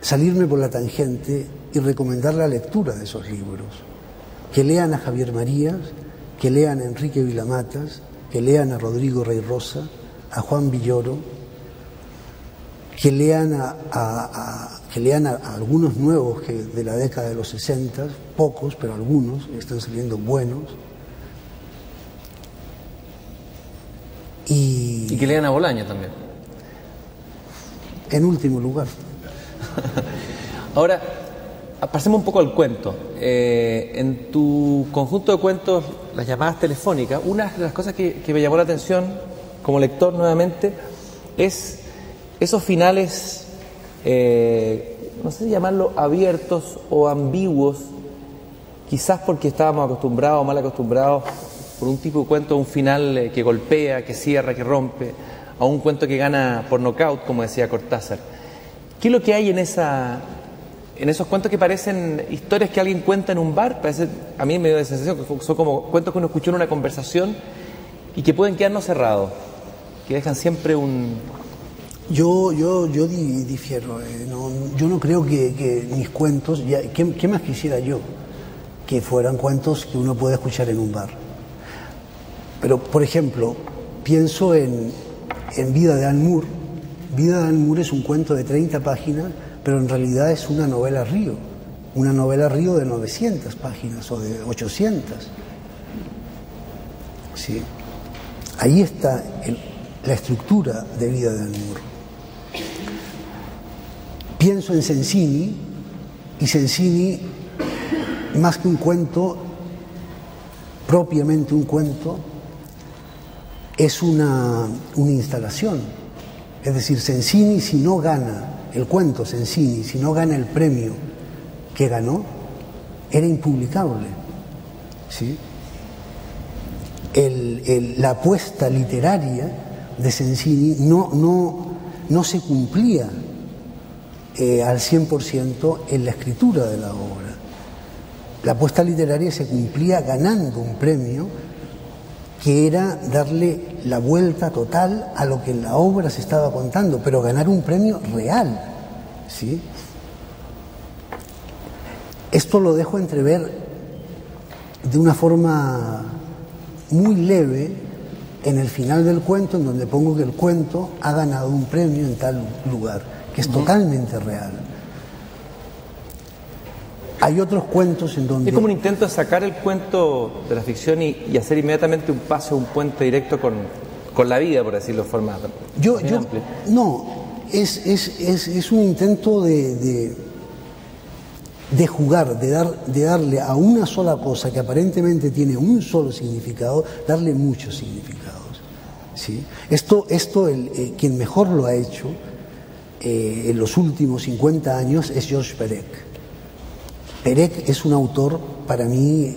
salirme por la tangente y recomendar la lectura de esos libros. Que lean a Javier Marías, que lean a Enrique Vilamatas, que lean a Rodrigo Rey Rosa, a Juan Villoro, que lean a, que lean a, algunos nuevos que de la década de los 60, pocos, pero algunos, están saliendo buenos. Y, y que lean a Bolaño también en último lugar. Ahora, pasemos un poco al cuento. Eh, en tu conjunto de cuentos, las llamadas telefónicas, una de las cosas que, me llamó la atención como lector nuevamente es esos finales, eh, no sé si llamarlo abiertos o ambiguos, quizás porque estábamos acostumbrados o mal acostumbrados por un tipo de cuento, un final eh, que golpea, que cierra, que rompe a un cuento que gana por nocaut, como decía Cortázar. ¿Qué es lo que hay en, esa, en esos cuentos que parecen historias que alguien cuenta en un bar? Parece, a mí me dio la sensación que son como cuentos que uno escuchó en una conversación y que pueden quedarnos cerrados, que dejan siempre un... Yo, yo, yo difiero, eh, yo no creo que, mis cuentos, ya, ¿qué, ¿qué más quisiera yo? Que fueran cuentos que uno puede escuchar en un bar. Pero, por ejemplo, pienso en, en Vida de Anne Vida de Anne es un cuento de 30 páginas, pero en realidad es una novela río, una novela río de 900 páginas o de 800. ¿Sí? Ahí está la estructura de Vida de Anne Pienso en Sensini y Sensini, más que un cuento, propiamente un cuento, es una, instalación. Es decir, Sensini si no gana el cuento Sensini, si no gana el premio que ganó, era impublicable. ¿sí? la apuesta literaria de Sensini no, no, no se cumplía eh, al 100% en la escritura de la obra. La apuesta literaria se cumplía ganando un premio que era darle la vuelta total a lo que en la obra se estaba contando, pero ganar un premio real. ¿sí? Esto lo dejo entrever de una forma muy leve en el final del cuento, en donde pongo que el cuento ha ganado un premio en tal lugar, que es totalmente real. Hay otros cuentos en donde... Es como un intento de sacar el cuento de la ficción y, hacer inmediatamente un paso, un puente directo con, la vida, por decirlo de forma yo, yo No, es, es, es, un intento de, de, jugar, de, dar, de darle a una sola cosa que aparentemente tiene un solo significado, darle muchos significados. ¿sí? Esto, esto el, eh, quien mejor lo ha hecho eh, en los últimos 50 años es George Perec. Perec es un autor, para mí,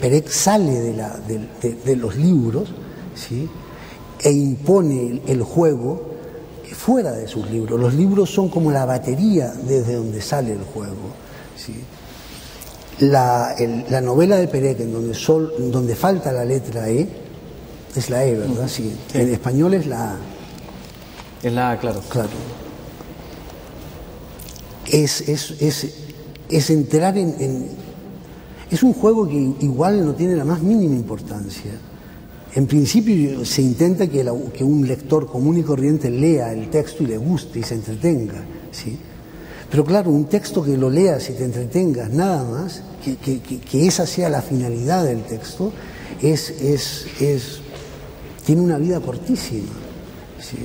Perec sale de, los libros ¿sí? e impone el, juego fuera de sus libros. Los libros son como la batería desde donde sale el juego. ¿sí? La, novela de Perec, en donde, sol, donde falta la letra E, es la E, ¿verdad? Sí. En español es la A. Es la A, claro. Claro. Es, es, es, es entrar en, Es un juego que igual no tiene la más mínima importancia. En principio se intenta que, que, un lector común y corriente lea el texto y le guste y se entretenga. ¿sí? Pero claro, un texto que lo leas y te entretengas nada más, que, esa sea la finalidad del texto, es, es, es tiene una vida cortísima. ¿sí?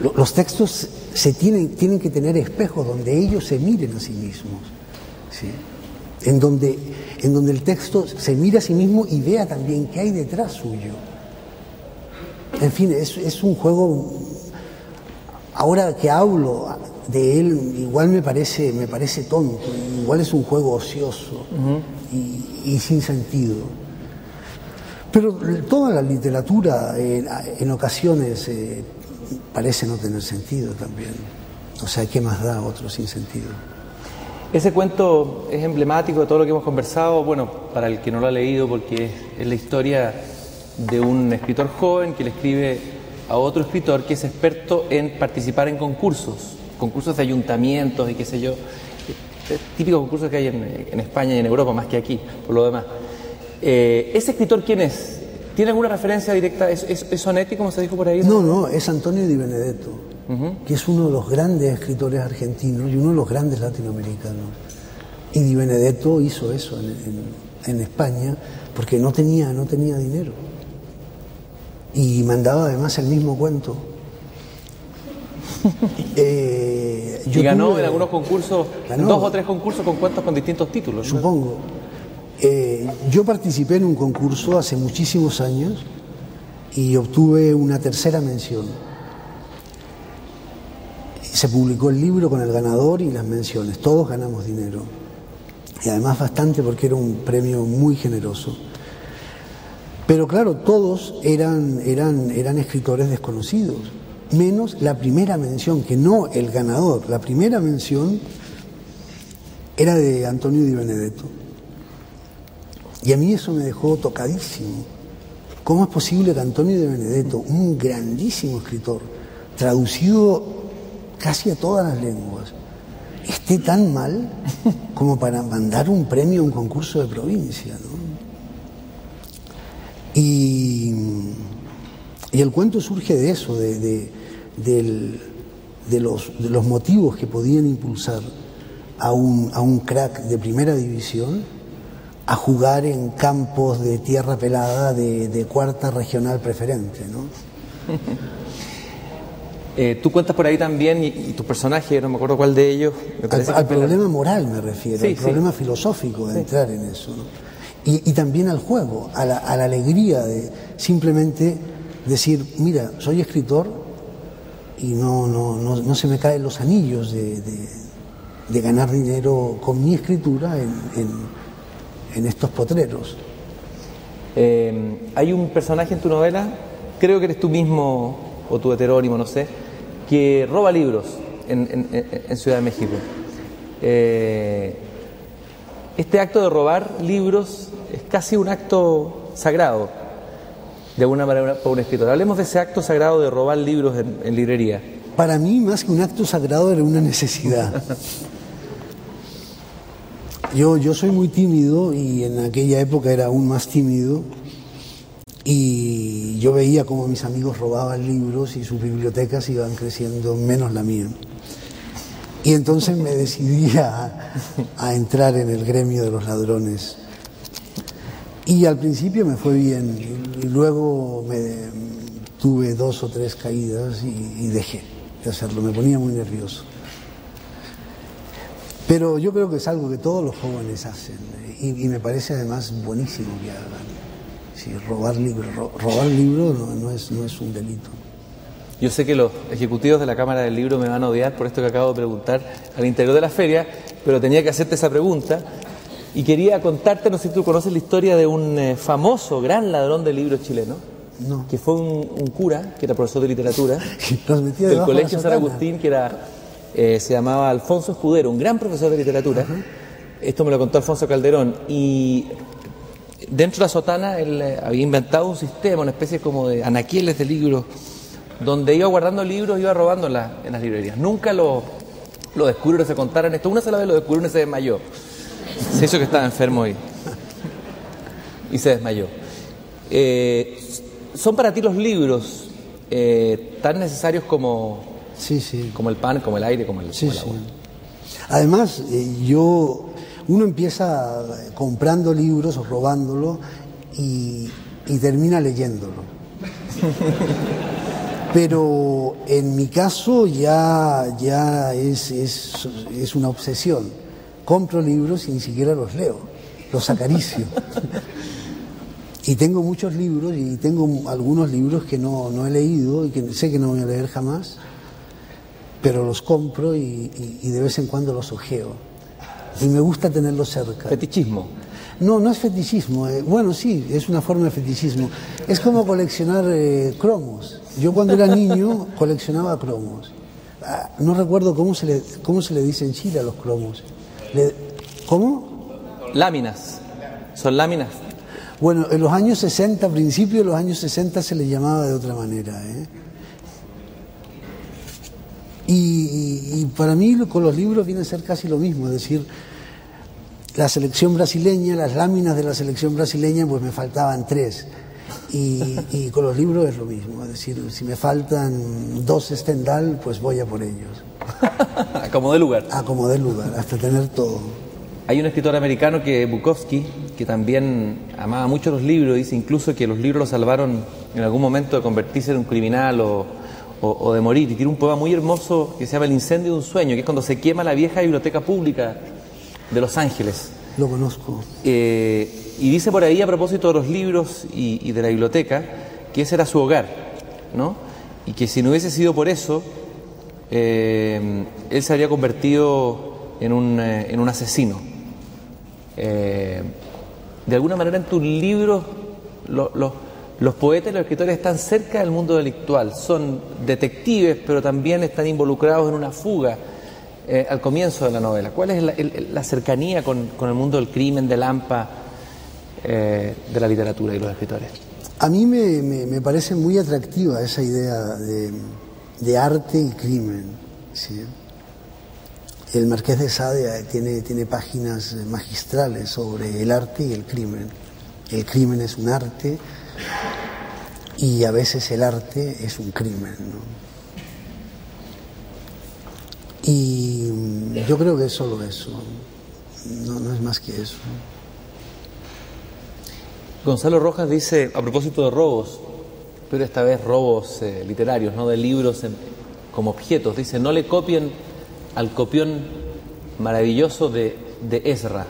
Los textos se tienen, tienen que tener espejos donde ellos se miren a sí mismos en, donde, en donde el texto se mira a sí mismo y vea también qué hay detrás suyo. En fin, es, un juego, ahora que hablo de él, igual me parece, me parece tonto, igual es un juego ocioso y, sin sentido. Pero toda la literatura en, ocasiones eh, parece no tener sentido también. O sea, ¿qué más da otro sin sentido? Ese cuento es emblemático de todo lo que hemos conversado, bueno, para el que no lo ha leído, porque es, la historia de un escritor joven que le escribe a otro escritor que es experto en participar en concursos, concursos de ayuntamientos y qué sé yo, típicos concursos que hay en, España y en Europa, más que aquí, por lo demás. Eh, ¿Ese escritor quién es? ¿Tiene alguna referencia directa? ¿Es, es, Sonetti, como se dijo por ahí? No, no, es Antonio Di Benedetto que es uno de los grandes escritores argentinos y uno de los grandes latinoamericanos. Y Di Benedetto hizo eso en, España porque no tenía, no tenía dinero. Y mandaba además el mismo cuento. Eh, y ganó en algunos concursos, dos o tres concursos con cuentos con distintos títulos. Supongo. Eh, yo participé en un concurso hace muchísimos años y obtuve una tercera mención se publicó el libro con el ganador y las menciones. Todos ganamos dinero. Y además bastante porque era un premio muy generoso. Pero claro, todos eran, eran, eran escritores desconocidos, menos la primera mención, que no el ganador. La primera mención era de Antonio Di Benedetto. Y a mí eso me dejó tocadísimo. ¿Cómo es posible que Antonio Di Benedetto, un grandísimo escritor, traducido casi a todas las lenguas, esté tan mal como para mandar un premio a un concurso de provincia. Y, el cuento surge de eso, de, los, de, los, motivos que podían impulsar a un, a un crack de primera división a jugar en campos de tierra pelada de, cuarta regional preferente. ¿no? Eh, tú cuentas por ahí también, y, tu personaje, no me acuerdo cuál de ellos. al, problema moral me refiero, al problema filosófico de entrar en eso. Y, también al juego, a la, alegría de simplemente decir, mira, soy escritor y no, no, no, se me caen los anillos de, de, ganar dinero con mi escritura en, en, estos potreros. Eh, hay un personaje en tu novela, creo que eres tú mismo o tu heterónimo, no sé, que roba libros en, en Ciudad de México. Eh, este acto de robar libros es casi un acto sagrado, de alguna manera para un escritor. Hablemos de ese acto sagrado de robar libros en, librería. Para mí, más que un acto sagrado, era una necesidad. Yo, yo soy muy tímido y en aquella época era aún más tímido y yo veía cómo mis amigos robaban libros y sus bibliotecas iban creciendo menos la mía. Y entonces me decidí a, entrar en el gremio de los ladrones. Y al principio me fue bien, y luego me, tuve dos o tres caídas y, dejé de hacerlo, me ponía muy nervioso. Pero yo creo que es algo que todos los jóvenes hacen y, me parece además buenísimo que hagan. robar libros, robar libros no, es, no es un delito. Yo sé que los ejecutivos de la Cámara del Libro me van a odiar por esto que acabo de preguntar al interior de la feria, pero tenía que hacerte esa pregunta. Y quería contarte, no sé si tú conoces la historia de un eh, famoso, gran ladrón de libros chileno, no. que fue un, cura, que era profesor de literatura, del Colegio San Agustín, que era, eh, se llamaba Alfonso Escudero, un gran profesor de literatura. Esto me lo contó Alfonso Calderón. Y dentro de la sotana él eh, había inventado un sistema, una especie como de anaqueles de libros donde iba guardando libros, iba robando en, las librerías. Nunca lo, lo descubrió, se contaron esto. Una sola vez lo descubrió y se desmayó. Se hizo que estaba enfermo y, y se desmayó. Eh, ¿Son para ti los libros eh, tan necesarios como, sí, sí. como el pan, como el aire, como el, sí, Además, eh, yo, uno empieza comprando libros o robándolo y, y termina leyéndolo. Pero en mi caso ya, ya es, es, una obsesión. Compro libros y ni siquiera los leo, los acaricio. y tengo muchos libros y tengo algunos libros que no, he leído y que sé que no voy a leer jamás, pero los compro y, de vez en cuando los ojeo. Y me gusta tenerlos cerca. Fetichismo. No, no es fetichismo. Eh, bueno, sí, es una forma de fetichismo. Es como coleccionar eh, cromos. Yo cuando era niño coleccionaba cromos. Ah, no recuerdo cómo se, le, cómo se le dice en Chile a los cromos. ¿Cómo? Láminas. Son láminas. Bueno, en los años 60, a principios de los años 60 se le llamaba de otra manera. ¿eh? Y, y, para mí con los libros viene a ser casi lo mismo, es decir, la selección brasileña, las láminas de la selección brasileña, pues me faltaban tres. Y, con los libros es lo mismo, es decir, si me faltan dos Stendhal, pues voy a por ellos. a como de lugar. A como de lugar, hasta tener todo. Hay un escritor americano que Bukowski, que también amaba mucho los libros, dice incluso que los libros lo salvaron en algún momento de convertirse en un criminal o, o de morir. Y tiene un poema muy hermoso que se llama El incendio de un sueño, que es cuando se quema la vieja biblioteca pública de Los Ángeles. Lo conozco. Eh, y dice por ahí, a propósito de los libros y, de la biblioteca, que ese era su hogar, ¿no? Y que si no hubiese sido por eso, eh, él se habría convertido en un, eh, en un asesino. de alguna manera en tus libros los poetas y los escritores están cerca del mundo delictual, son detectives, pero también están involucrados en una fuga eh, al comienzo de la novela? ¿Cuál es la, cercanía con, el mundo del crimen, del AMPA, eh, de la literatura y los escritores? A mí me, parece muy atractiva esa idea de, arte y crimen. El Marqués de Sade tiene páginas magistrales sobre el arte y el crimen. El crimen es un arte y a veces el arte es un crimen. ¿no? Y yo creo que es solo eso, no, es más que eso. Gonzalo Rojas dice, a propósito de robos, pero esta vez robos eh, literarios, no de libros como objetos, dice, no le copien al copión maravilloso de, de Ezra.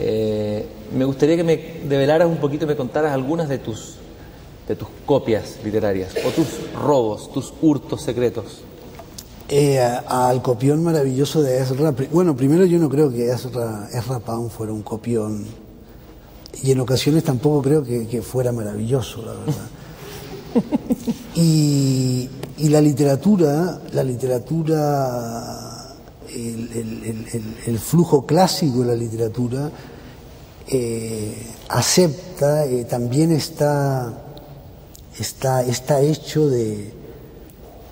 Eh, me gustaría que me develaras un poquito, me contaras algunas de tus de tus copias literarias o tus robos, tus hurtos secretos? Eh, al copión maravilloso de Ezra. Bueno, primero yo no creo que Ezra, Ezra Pound fuera un copión. Y en ocasiones tampoco creo que, fuera maravilloso, la verdad. y, la literatura, la literatura, el, flujo clásico de la literatura eh, acepta, eh, también está, está, está hecho de,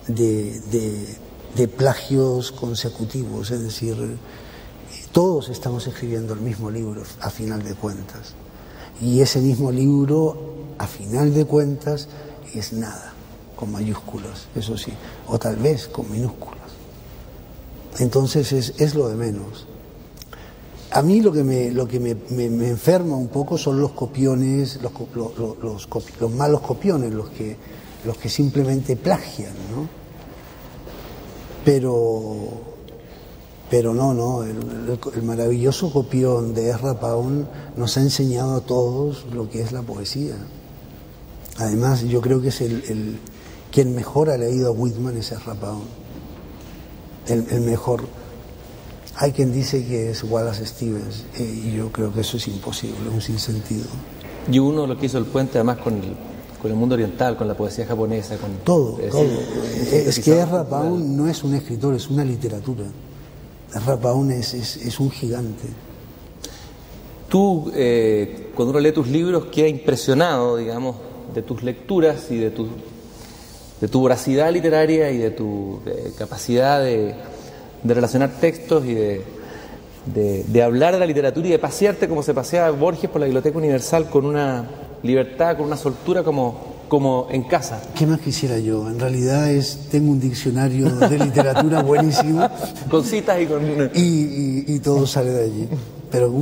de de plagios consecutivos, es decir, todos estamos escribiendo el mismo libro a final de cuentas. Y ese mismo libro, a final de cuentas, es nada, con mayúsculas, eso sí, o tal vez con minúsculas. Entonces es, lo de menos. A mí lo que me, lo que me, enferma un poco son los copiones, los, los, los malos copiones, los que, los que simplemente plagian, ¿no? Pero, pero no, no, el, maravilloso copión de Ezra Pound nos ha enseñado a todos lo que es la poesía. Además, yo creo que es el, quien mejor ha leído a Whitman es Ezra Pound. El, mejor. Hay quien dice que es Wallace Stevens, eh, y yo creo que eso es imposible, un sinsentido. Y uno lo que hizo el puente además con el con el mundo oriental, con la poesía japonesa, con todo, todo. Es, que Ezra Pound no es un escritor, es una literatura. Ezra Pound es, es, un gigante. Tú, eh, cuando uno lee tus libros, queda impresionado, digamos, de tus lecturas y de tu, de tu voracidad literaria y de tu capacidad de, de, relacionar textos y de, de, hablar de la literatura y de pasearte como se paseaba Borges por la Biblioteca Universal con una libertad, con una soltura como, como en casa. ¿Qué más quisiera yo? En realidad es tengo un diccionario de literatura buenísimo. con citas y con... Y, todo sale de allí. Pero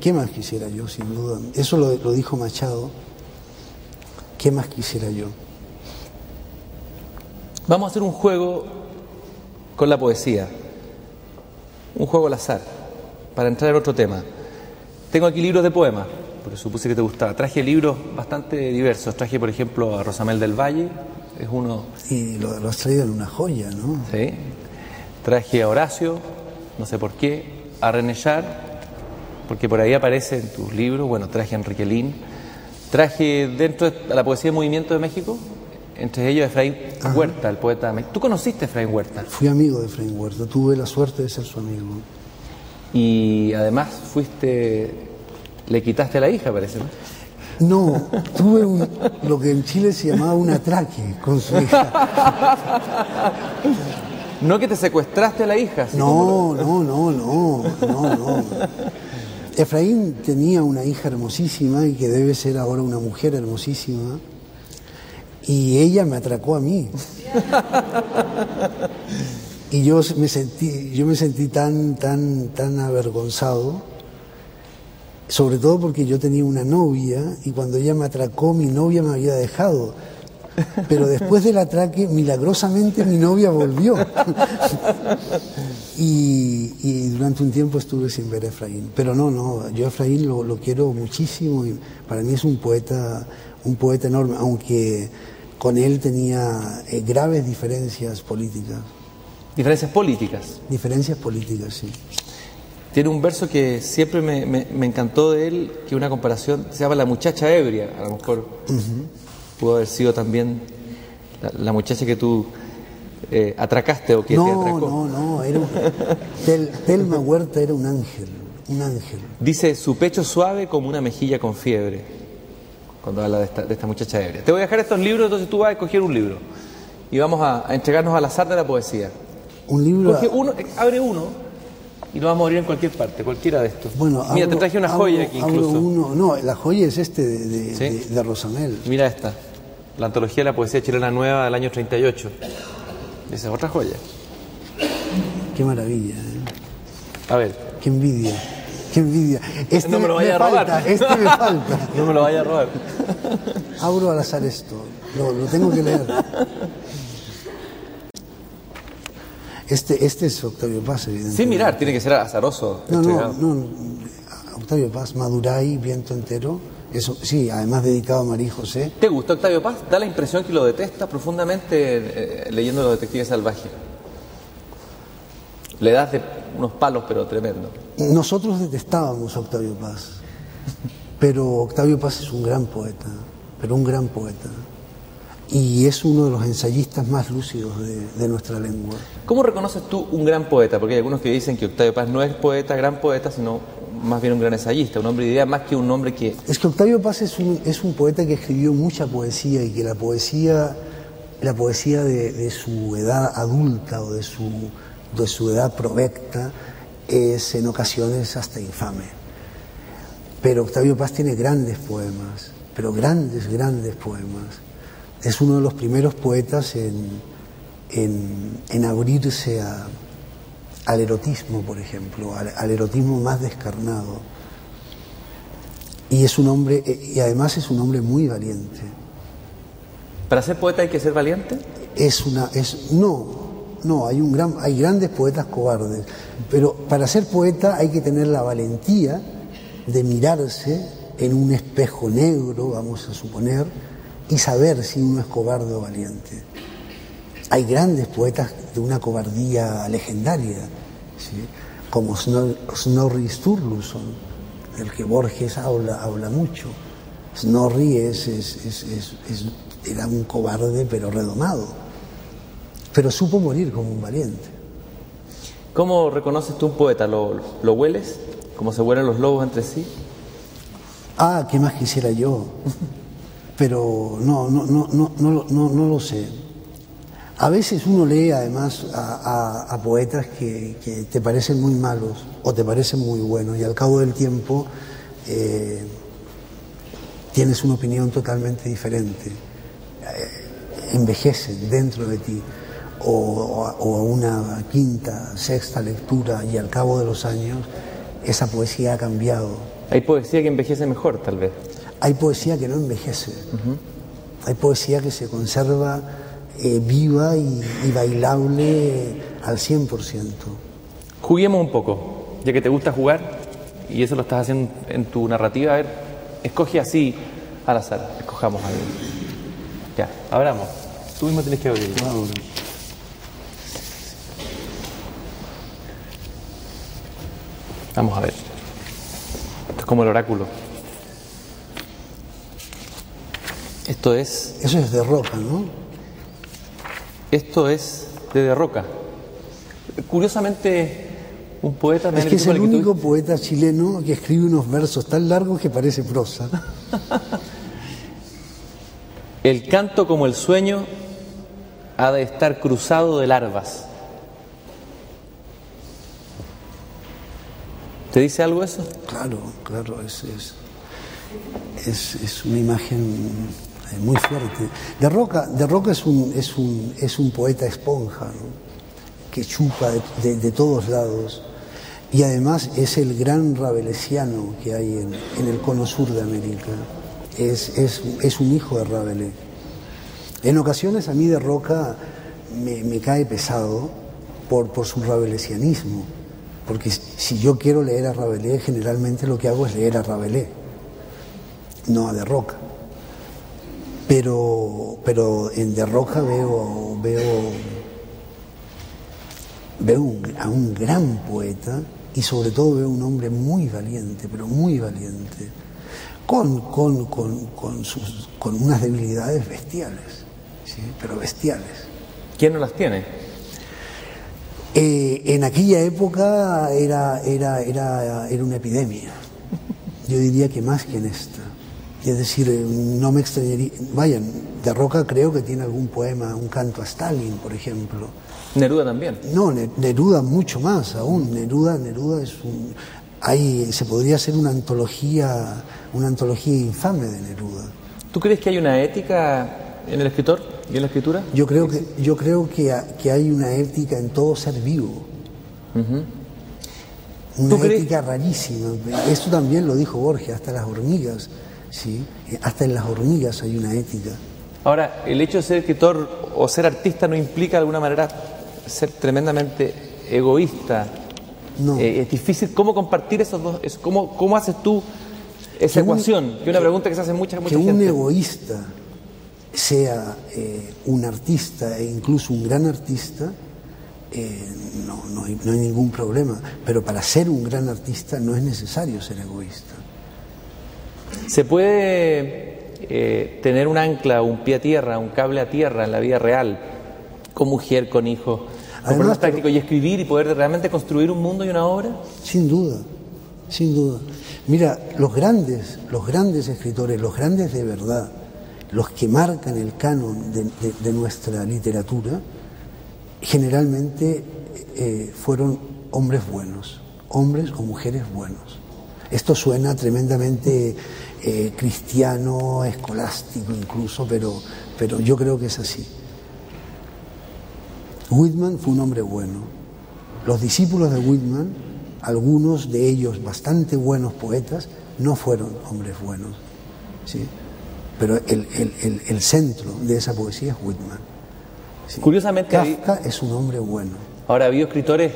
¿qué, más quisiera yo, sin duda? Eso lo, lo dijo Machado. ¿Qué más quisiera yo? Vamos a hacer un juego con la poesía. Un juego al azar, para entrar en otro tema. Tengo aquí libros de poemas porque supuse que te gustaba. Traje libros bastante diversos. Traje, por ejemplo, a Rosamel del Valle, es uno... Y lo, has traído en una joya, ¿no? Sí. Traje a Horacio, no sé por qué, a René Char, porque por ahí aparece en tus libros. Bueno, traje a Enrique Lin. Traje dentro de la poesía de Movimiento de México, entre ellos Efraín Huerta, el poeta. ¿Tú conociste a Efraín Huerta? Fui amigo de Efraín Huerta, tuve la suerte de ser su amigo. Y además fuiste le quitaste a la hija, parece, ¿no? No, tuve lo que en Chile se llamaba un atraque con su hija. No que te secuestraste a la hija. No, no, no, no, no, no. Efraín tenía una hija hermosísima y que debe ser ahora una mujer hermosísima. Y ella me atracó a mí. Y yo me sentí, yo me sentí tan, tan, tan avergonzado sobre todo porque yo tenía una novia y cuando ella me atracó mi novia me había dejado. Pero después del atraque, milagrosamente mi novia volvió. y, durante un tiempo estuve sin ver a Efraín. Pero no, no, yo a Efraín lo, quiero muchísimo y para mí es un poeta, un poeta enorme, aunque con él tenía eh, graves diferencias políticas. ¿Diferencias políticas? Diferencias políticas, sí. Tiene un verso que siempre me, encantó de él, que una comparación, se llama La muchacha ebria, a lo mejor pudo haber sido también la, muchacha que tú eh, atracaste o que no, te atracó. No, no, era Telma Huerta era un ángel, un ángel. Dice, su pecho suave como una mejilla con fiebre, cuando habla de esta, muchacha ebria. Te voy a dejar estos libros, entonces tú vas a escoger un libro y vamos a, entregarnos al azar de la poesía. Un libro... uno, abre uno y no va a morir en cualquier parte, cualquiera de estos. Bueno, Mira, te traje una joya aquí incluso. no, la joya es este de, de, Rosamel. Mira esta, la antología de la poesía chilena nueva del año 38. Esa es otra joya. Qué maravilla. ¿eh? A ver. Qué envidia. Qué envidia. Este no me lo vaya a robar. este me falta. no me lo vaya a robar. Abro al azar esto. Lo, lo tengo que leer. Este, este es Octavio Paz, evidentemente. Sin mirar, tiene que ser azaroso. No, no, no, Octavio Paz, Maduray, Viento Entero. Eso, sí, además dedicado a María José. ¿Te gusta Octavio Paz? Da la impresión que lo detesta profundamente eh, leyendo Los Detectives Salvajes. Le das de unos palos, pero tremendo. Nosotros detestábamos a Octavio Paz, pero Octavio Paz es un gran poeta, pero un gran poeta. Y es uno de los ensayistas más lúcidos de, de nuestra lengua. ¿Cómo reconoces tú un gran poeta? Porque hay algunos que dicen que Octavio Paz no es poeta, gran poeta, sino más bien un gran ensayista, un hombre de idea más que un hombre que... Es que Octavio Paz es un, es un poeta que escribió mucha poesía y que la poesía, la poesía de, de su edad adulta o de su, de su edad provecta es en ocasiones hasta infame. Pero Octavio Paz tiene grandes poemas, pero grandes, grandes poemas. Es uno de los primeros poetas en, en, en abrirse a, al erotismo, por ejemplo, al, al, erotismo más descarnado. Y es un hombre, eh, y además es un hombre muy valiente. ¿Para ser poeta hay que ser valiente? Es una, es, no, no, hay un gran, hay grandes poetas cobardes, pero para ser poeta hay que tener la valentía de mirarse en un espejo negro, vamos a suponer, y saber si uno es cobarde o valiente. Hay grandes poetas de una cobardía legendaria, como Snorri Sturluson, del que Borges habla, habla mucho. Snorri es, era un cobarde pero redomado, pero supo morir como un valiente. ¿Cómo reconoces tú un poeta? ¿Lo, lo hueles? ¿Cómo se huelen los lobos entre sí? Ah, ¿qué más quisiera yo? Pero no, no, no, no, no, no, no lo sé. A veces uno lee además a, a, a poetas que, que, te parecen muy malos o te parecen muy buenos y al cabo del tiempo eh, tienes una opinión totalmente diferente. Eh, envejecen dentro de ti o, o, a una quinta, sexta lectura y al cabo de los años esa poesía ha cambiado. Hay poesía que envejece mejor tal vez. Hay poesía que no envejece. Uh -huh. Hay poesía que se conserva eh, viva y, y, bailable al 100%. Juguemos un poco, ya que te gusta jugar y eso lo estás haciendo en tu narrativa. A ver, escoge así al azar, escojamos algo. Ya, abramos. Tú mismo tienes que abrir. Wow. Vamos a ver. Esto es como el oráculo. Esto es. Eso es de roca, ¿no? Esto es de De Roca. Curiosamente, un poeta. Es que es el único poeta chileno que escribe unos versos tan largos que parece prosa. el canto como el sueño ha de estar cruzado de larvas. ¿Te dice algo eso? Claro, claro, es, es, es, es una imagen muy fuerte. De Roca, de es, un, es, un, es un poeta esponja, ¿no? que chupa de, todos lados y además es el gran rabelesiano que hay en, en el cono sur de América. Es, es, es, un hijo de Rabelais. En ocasiones a mí de Roca me, me cae pesado por, por su rabelesianismo, porque si yo quiero leer a Rabelais, generalmente lo que hago es leer a Rabelais, no a de Roca pero, pero en De Roca veo, veo, veo un, a un gran poeta y sobre todo veo un hombre muy valiente, pero muy valiente, con, con, con, con, sus, con unas debilidades bestiales, ¿sí? pero bestiales. ¿Quién no las tiene? Eh, en aquella época era, era, era, era una epidemia, yo diría que más que en esta. Es decir, no me extrañaría. Vayan, de Roca creo que tiene algún poema, un canto a Stalin, por ejemplo. Neruda también. No, Neruda mucho más aún. Neruda, Neruda es un. Hay, se podría hacer una antología, una antología infame de Neruda. ¿Tú crees que hay una ética en el escritor y en la escritura? Yo creo que, yo creo que, que hay una ética en todo ser vivo. Uh -huh. Una ética rarísima. Esto también lo dijo Borges, hasta las hormigas. ¿sí? Hasta en las hormigas hay una ética. Ahora, el hecho de ser escritor o ser artista no implica de alguna manera ser tremendamente egoísta. No. Eh, es difícil. ¿Cómo compartir esos dos? ¿Cómo, cómo haces tú esa ecuación, que una pregunta que se hace mucha, mucha que gente. un egoísta sea eh, un artista e incluso un gran artista, eh, no, no, hay, no hay ningún problema. Pero para ser un gran artista no es necesario ser egoísta. ¿Se puede eh, tener un ancla, un pie a tierra, un cable a tierra en la vida real, con mujer, con hijos, con problemas prácticos y escribir y poder realmente construir un mundo y una obra? Sin duda, sin duda. Mira, los grandes, los grandes escritores, los grandes de verdad, los que marcan el canon de, nuestra literatura, generalmente eh, fueron hombres buenos, hombres o mujeres buenos. Esto suena tremendamente eh, cristiano, escolástico incluso, pero, pero yo creo que es así. Whitman fue un hombre bueno. Los discípulos de Whitman, algunos de ellos bastante buenos poetas, no fueron hombres buenos. ¿sí? Pero el, el- el- el centro de esa poesía es Whitman. ¿sí? Curiosamente, Kafka es un hombre bueno. ahora ha habido escritores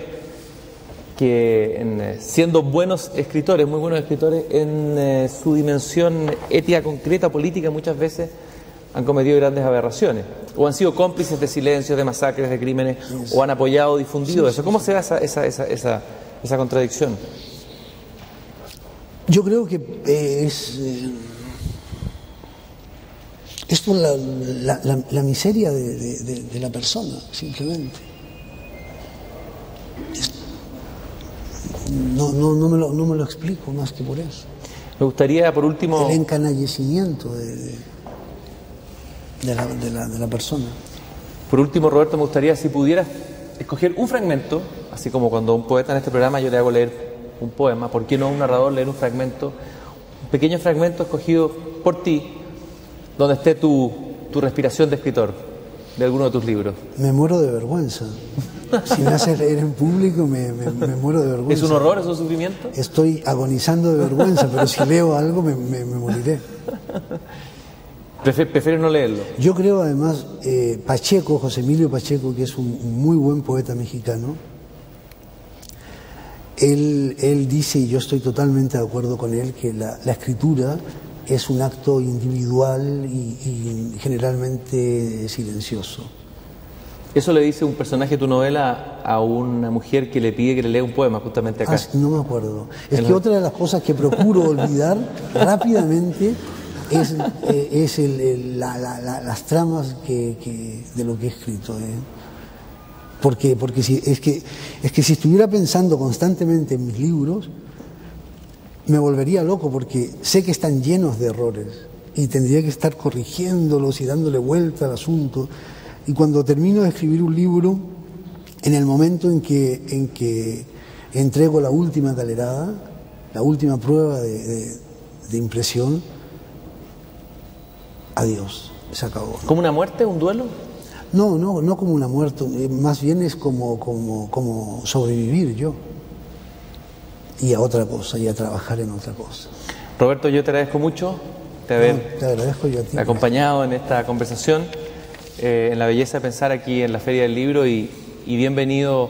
que, en, eh, siendo buenos escritores, muy buenos escritores, en eh, su dimensión ética concreta, política, muchas veces han cometido grandes aberraciones, o han sido cómplices de silencios, de masacres, de crímenes, o han apoyado difundido eso. ¿Cómo se da esa, esa, esa, esa, esa contradicción? Yo creo que eh, es. eh, esto es la, la- la- la miseria de, de- de- de la persona, simplemente. No, no, no, me lo, no me lo explico más que por eso. Me gustaría, por último, El encanallecimiento de, la, de la- de la persona. por último, Roberto, me gustaría si pudieras escoger un fragmento, así como cuando un poeta en este programa yo le hago leer un poema, ¿por qué no un narrador leer un fragmento, un pequeño fragmento escogido por ti, donde esté tu, tu respiración de escritor de alguno de tus libros? Me muero de vergüenza. Si me haces leer en público, me, me- me muero de vergüenza. ¿Es un horror, es un sufrimiento? Estoy agonizando de vergüenza, pero si leo algo me, me- moriré. Prefiero no leerlo. Yo creo además, eh, Pacheco, José Emilio Pacheco, que es un, un muy buen poeta mexicano, él, él dice, y yo estoy totalmente de acuerdo con él, que la, la escritura es un acto individual y, y generalmente silencioso. Eso le dice un personaje de tu novela a una mujer que le pide que le lea un poema justamente acá. Ah, no me acuerdo. Es que otra de las cosas que procuro olvidar rápidamente es, eh, es el- el- la- la- la- las tramas que, que- de lo que he escrito. ¿eh? Porque, porque si, es, que, es que si estuviera pensando constantemente en mis libros, me volvería loco porque sé que están llenos de errores y tendría que estar corrigiéndolos y dándole vuelta al asunto. Y cuando termino de escribir un libro, en el momento en que, en que entrego la última galerada, la última prueba de, de- de impresión, adiós, se acabó. ¿Como una muerte, un duelo? No, no, no como una muerte, eh, más bien es como, como, como sobrevivir yo. Y a otra cosa, y a trabajar en otra cosa. Roberto, yo te agradezco mucho de haber No, te agradezco yo a ti. acompañado en esta conversación, eh, en la belleza de pensar aquí en la Feria del Libro y, y bienvenido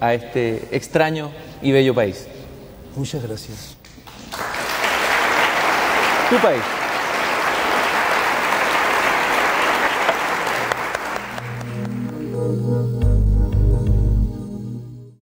a este extraño y bello país. Muchas gracias. Tu país.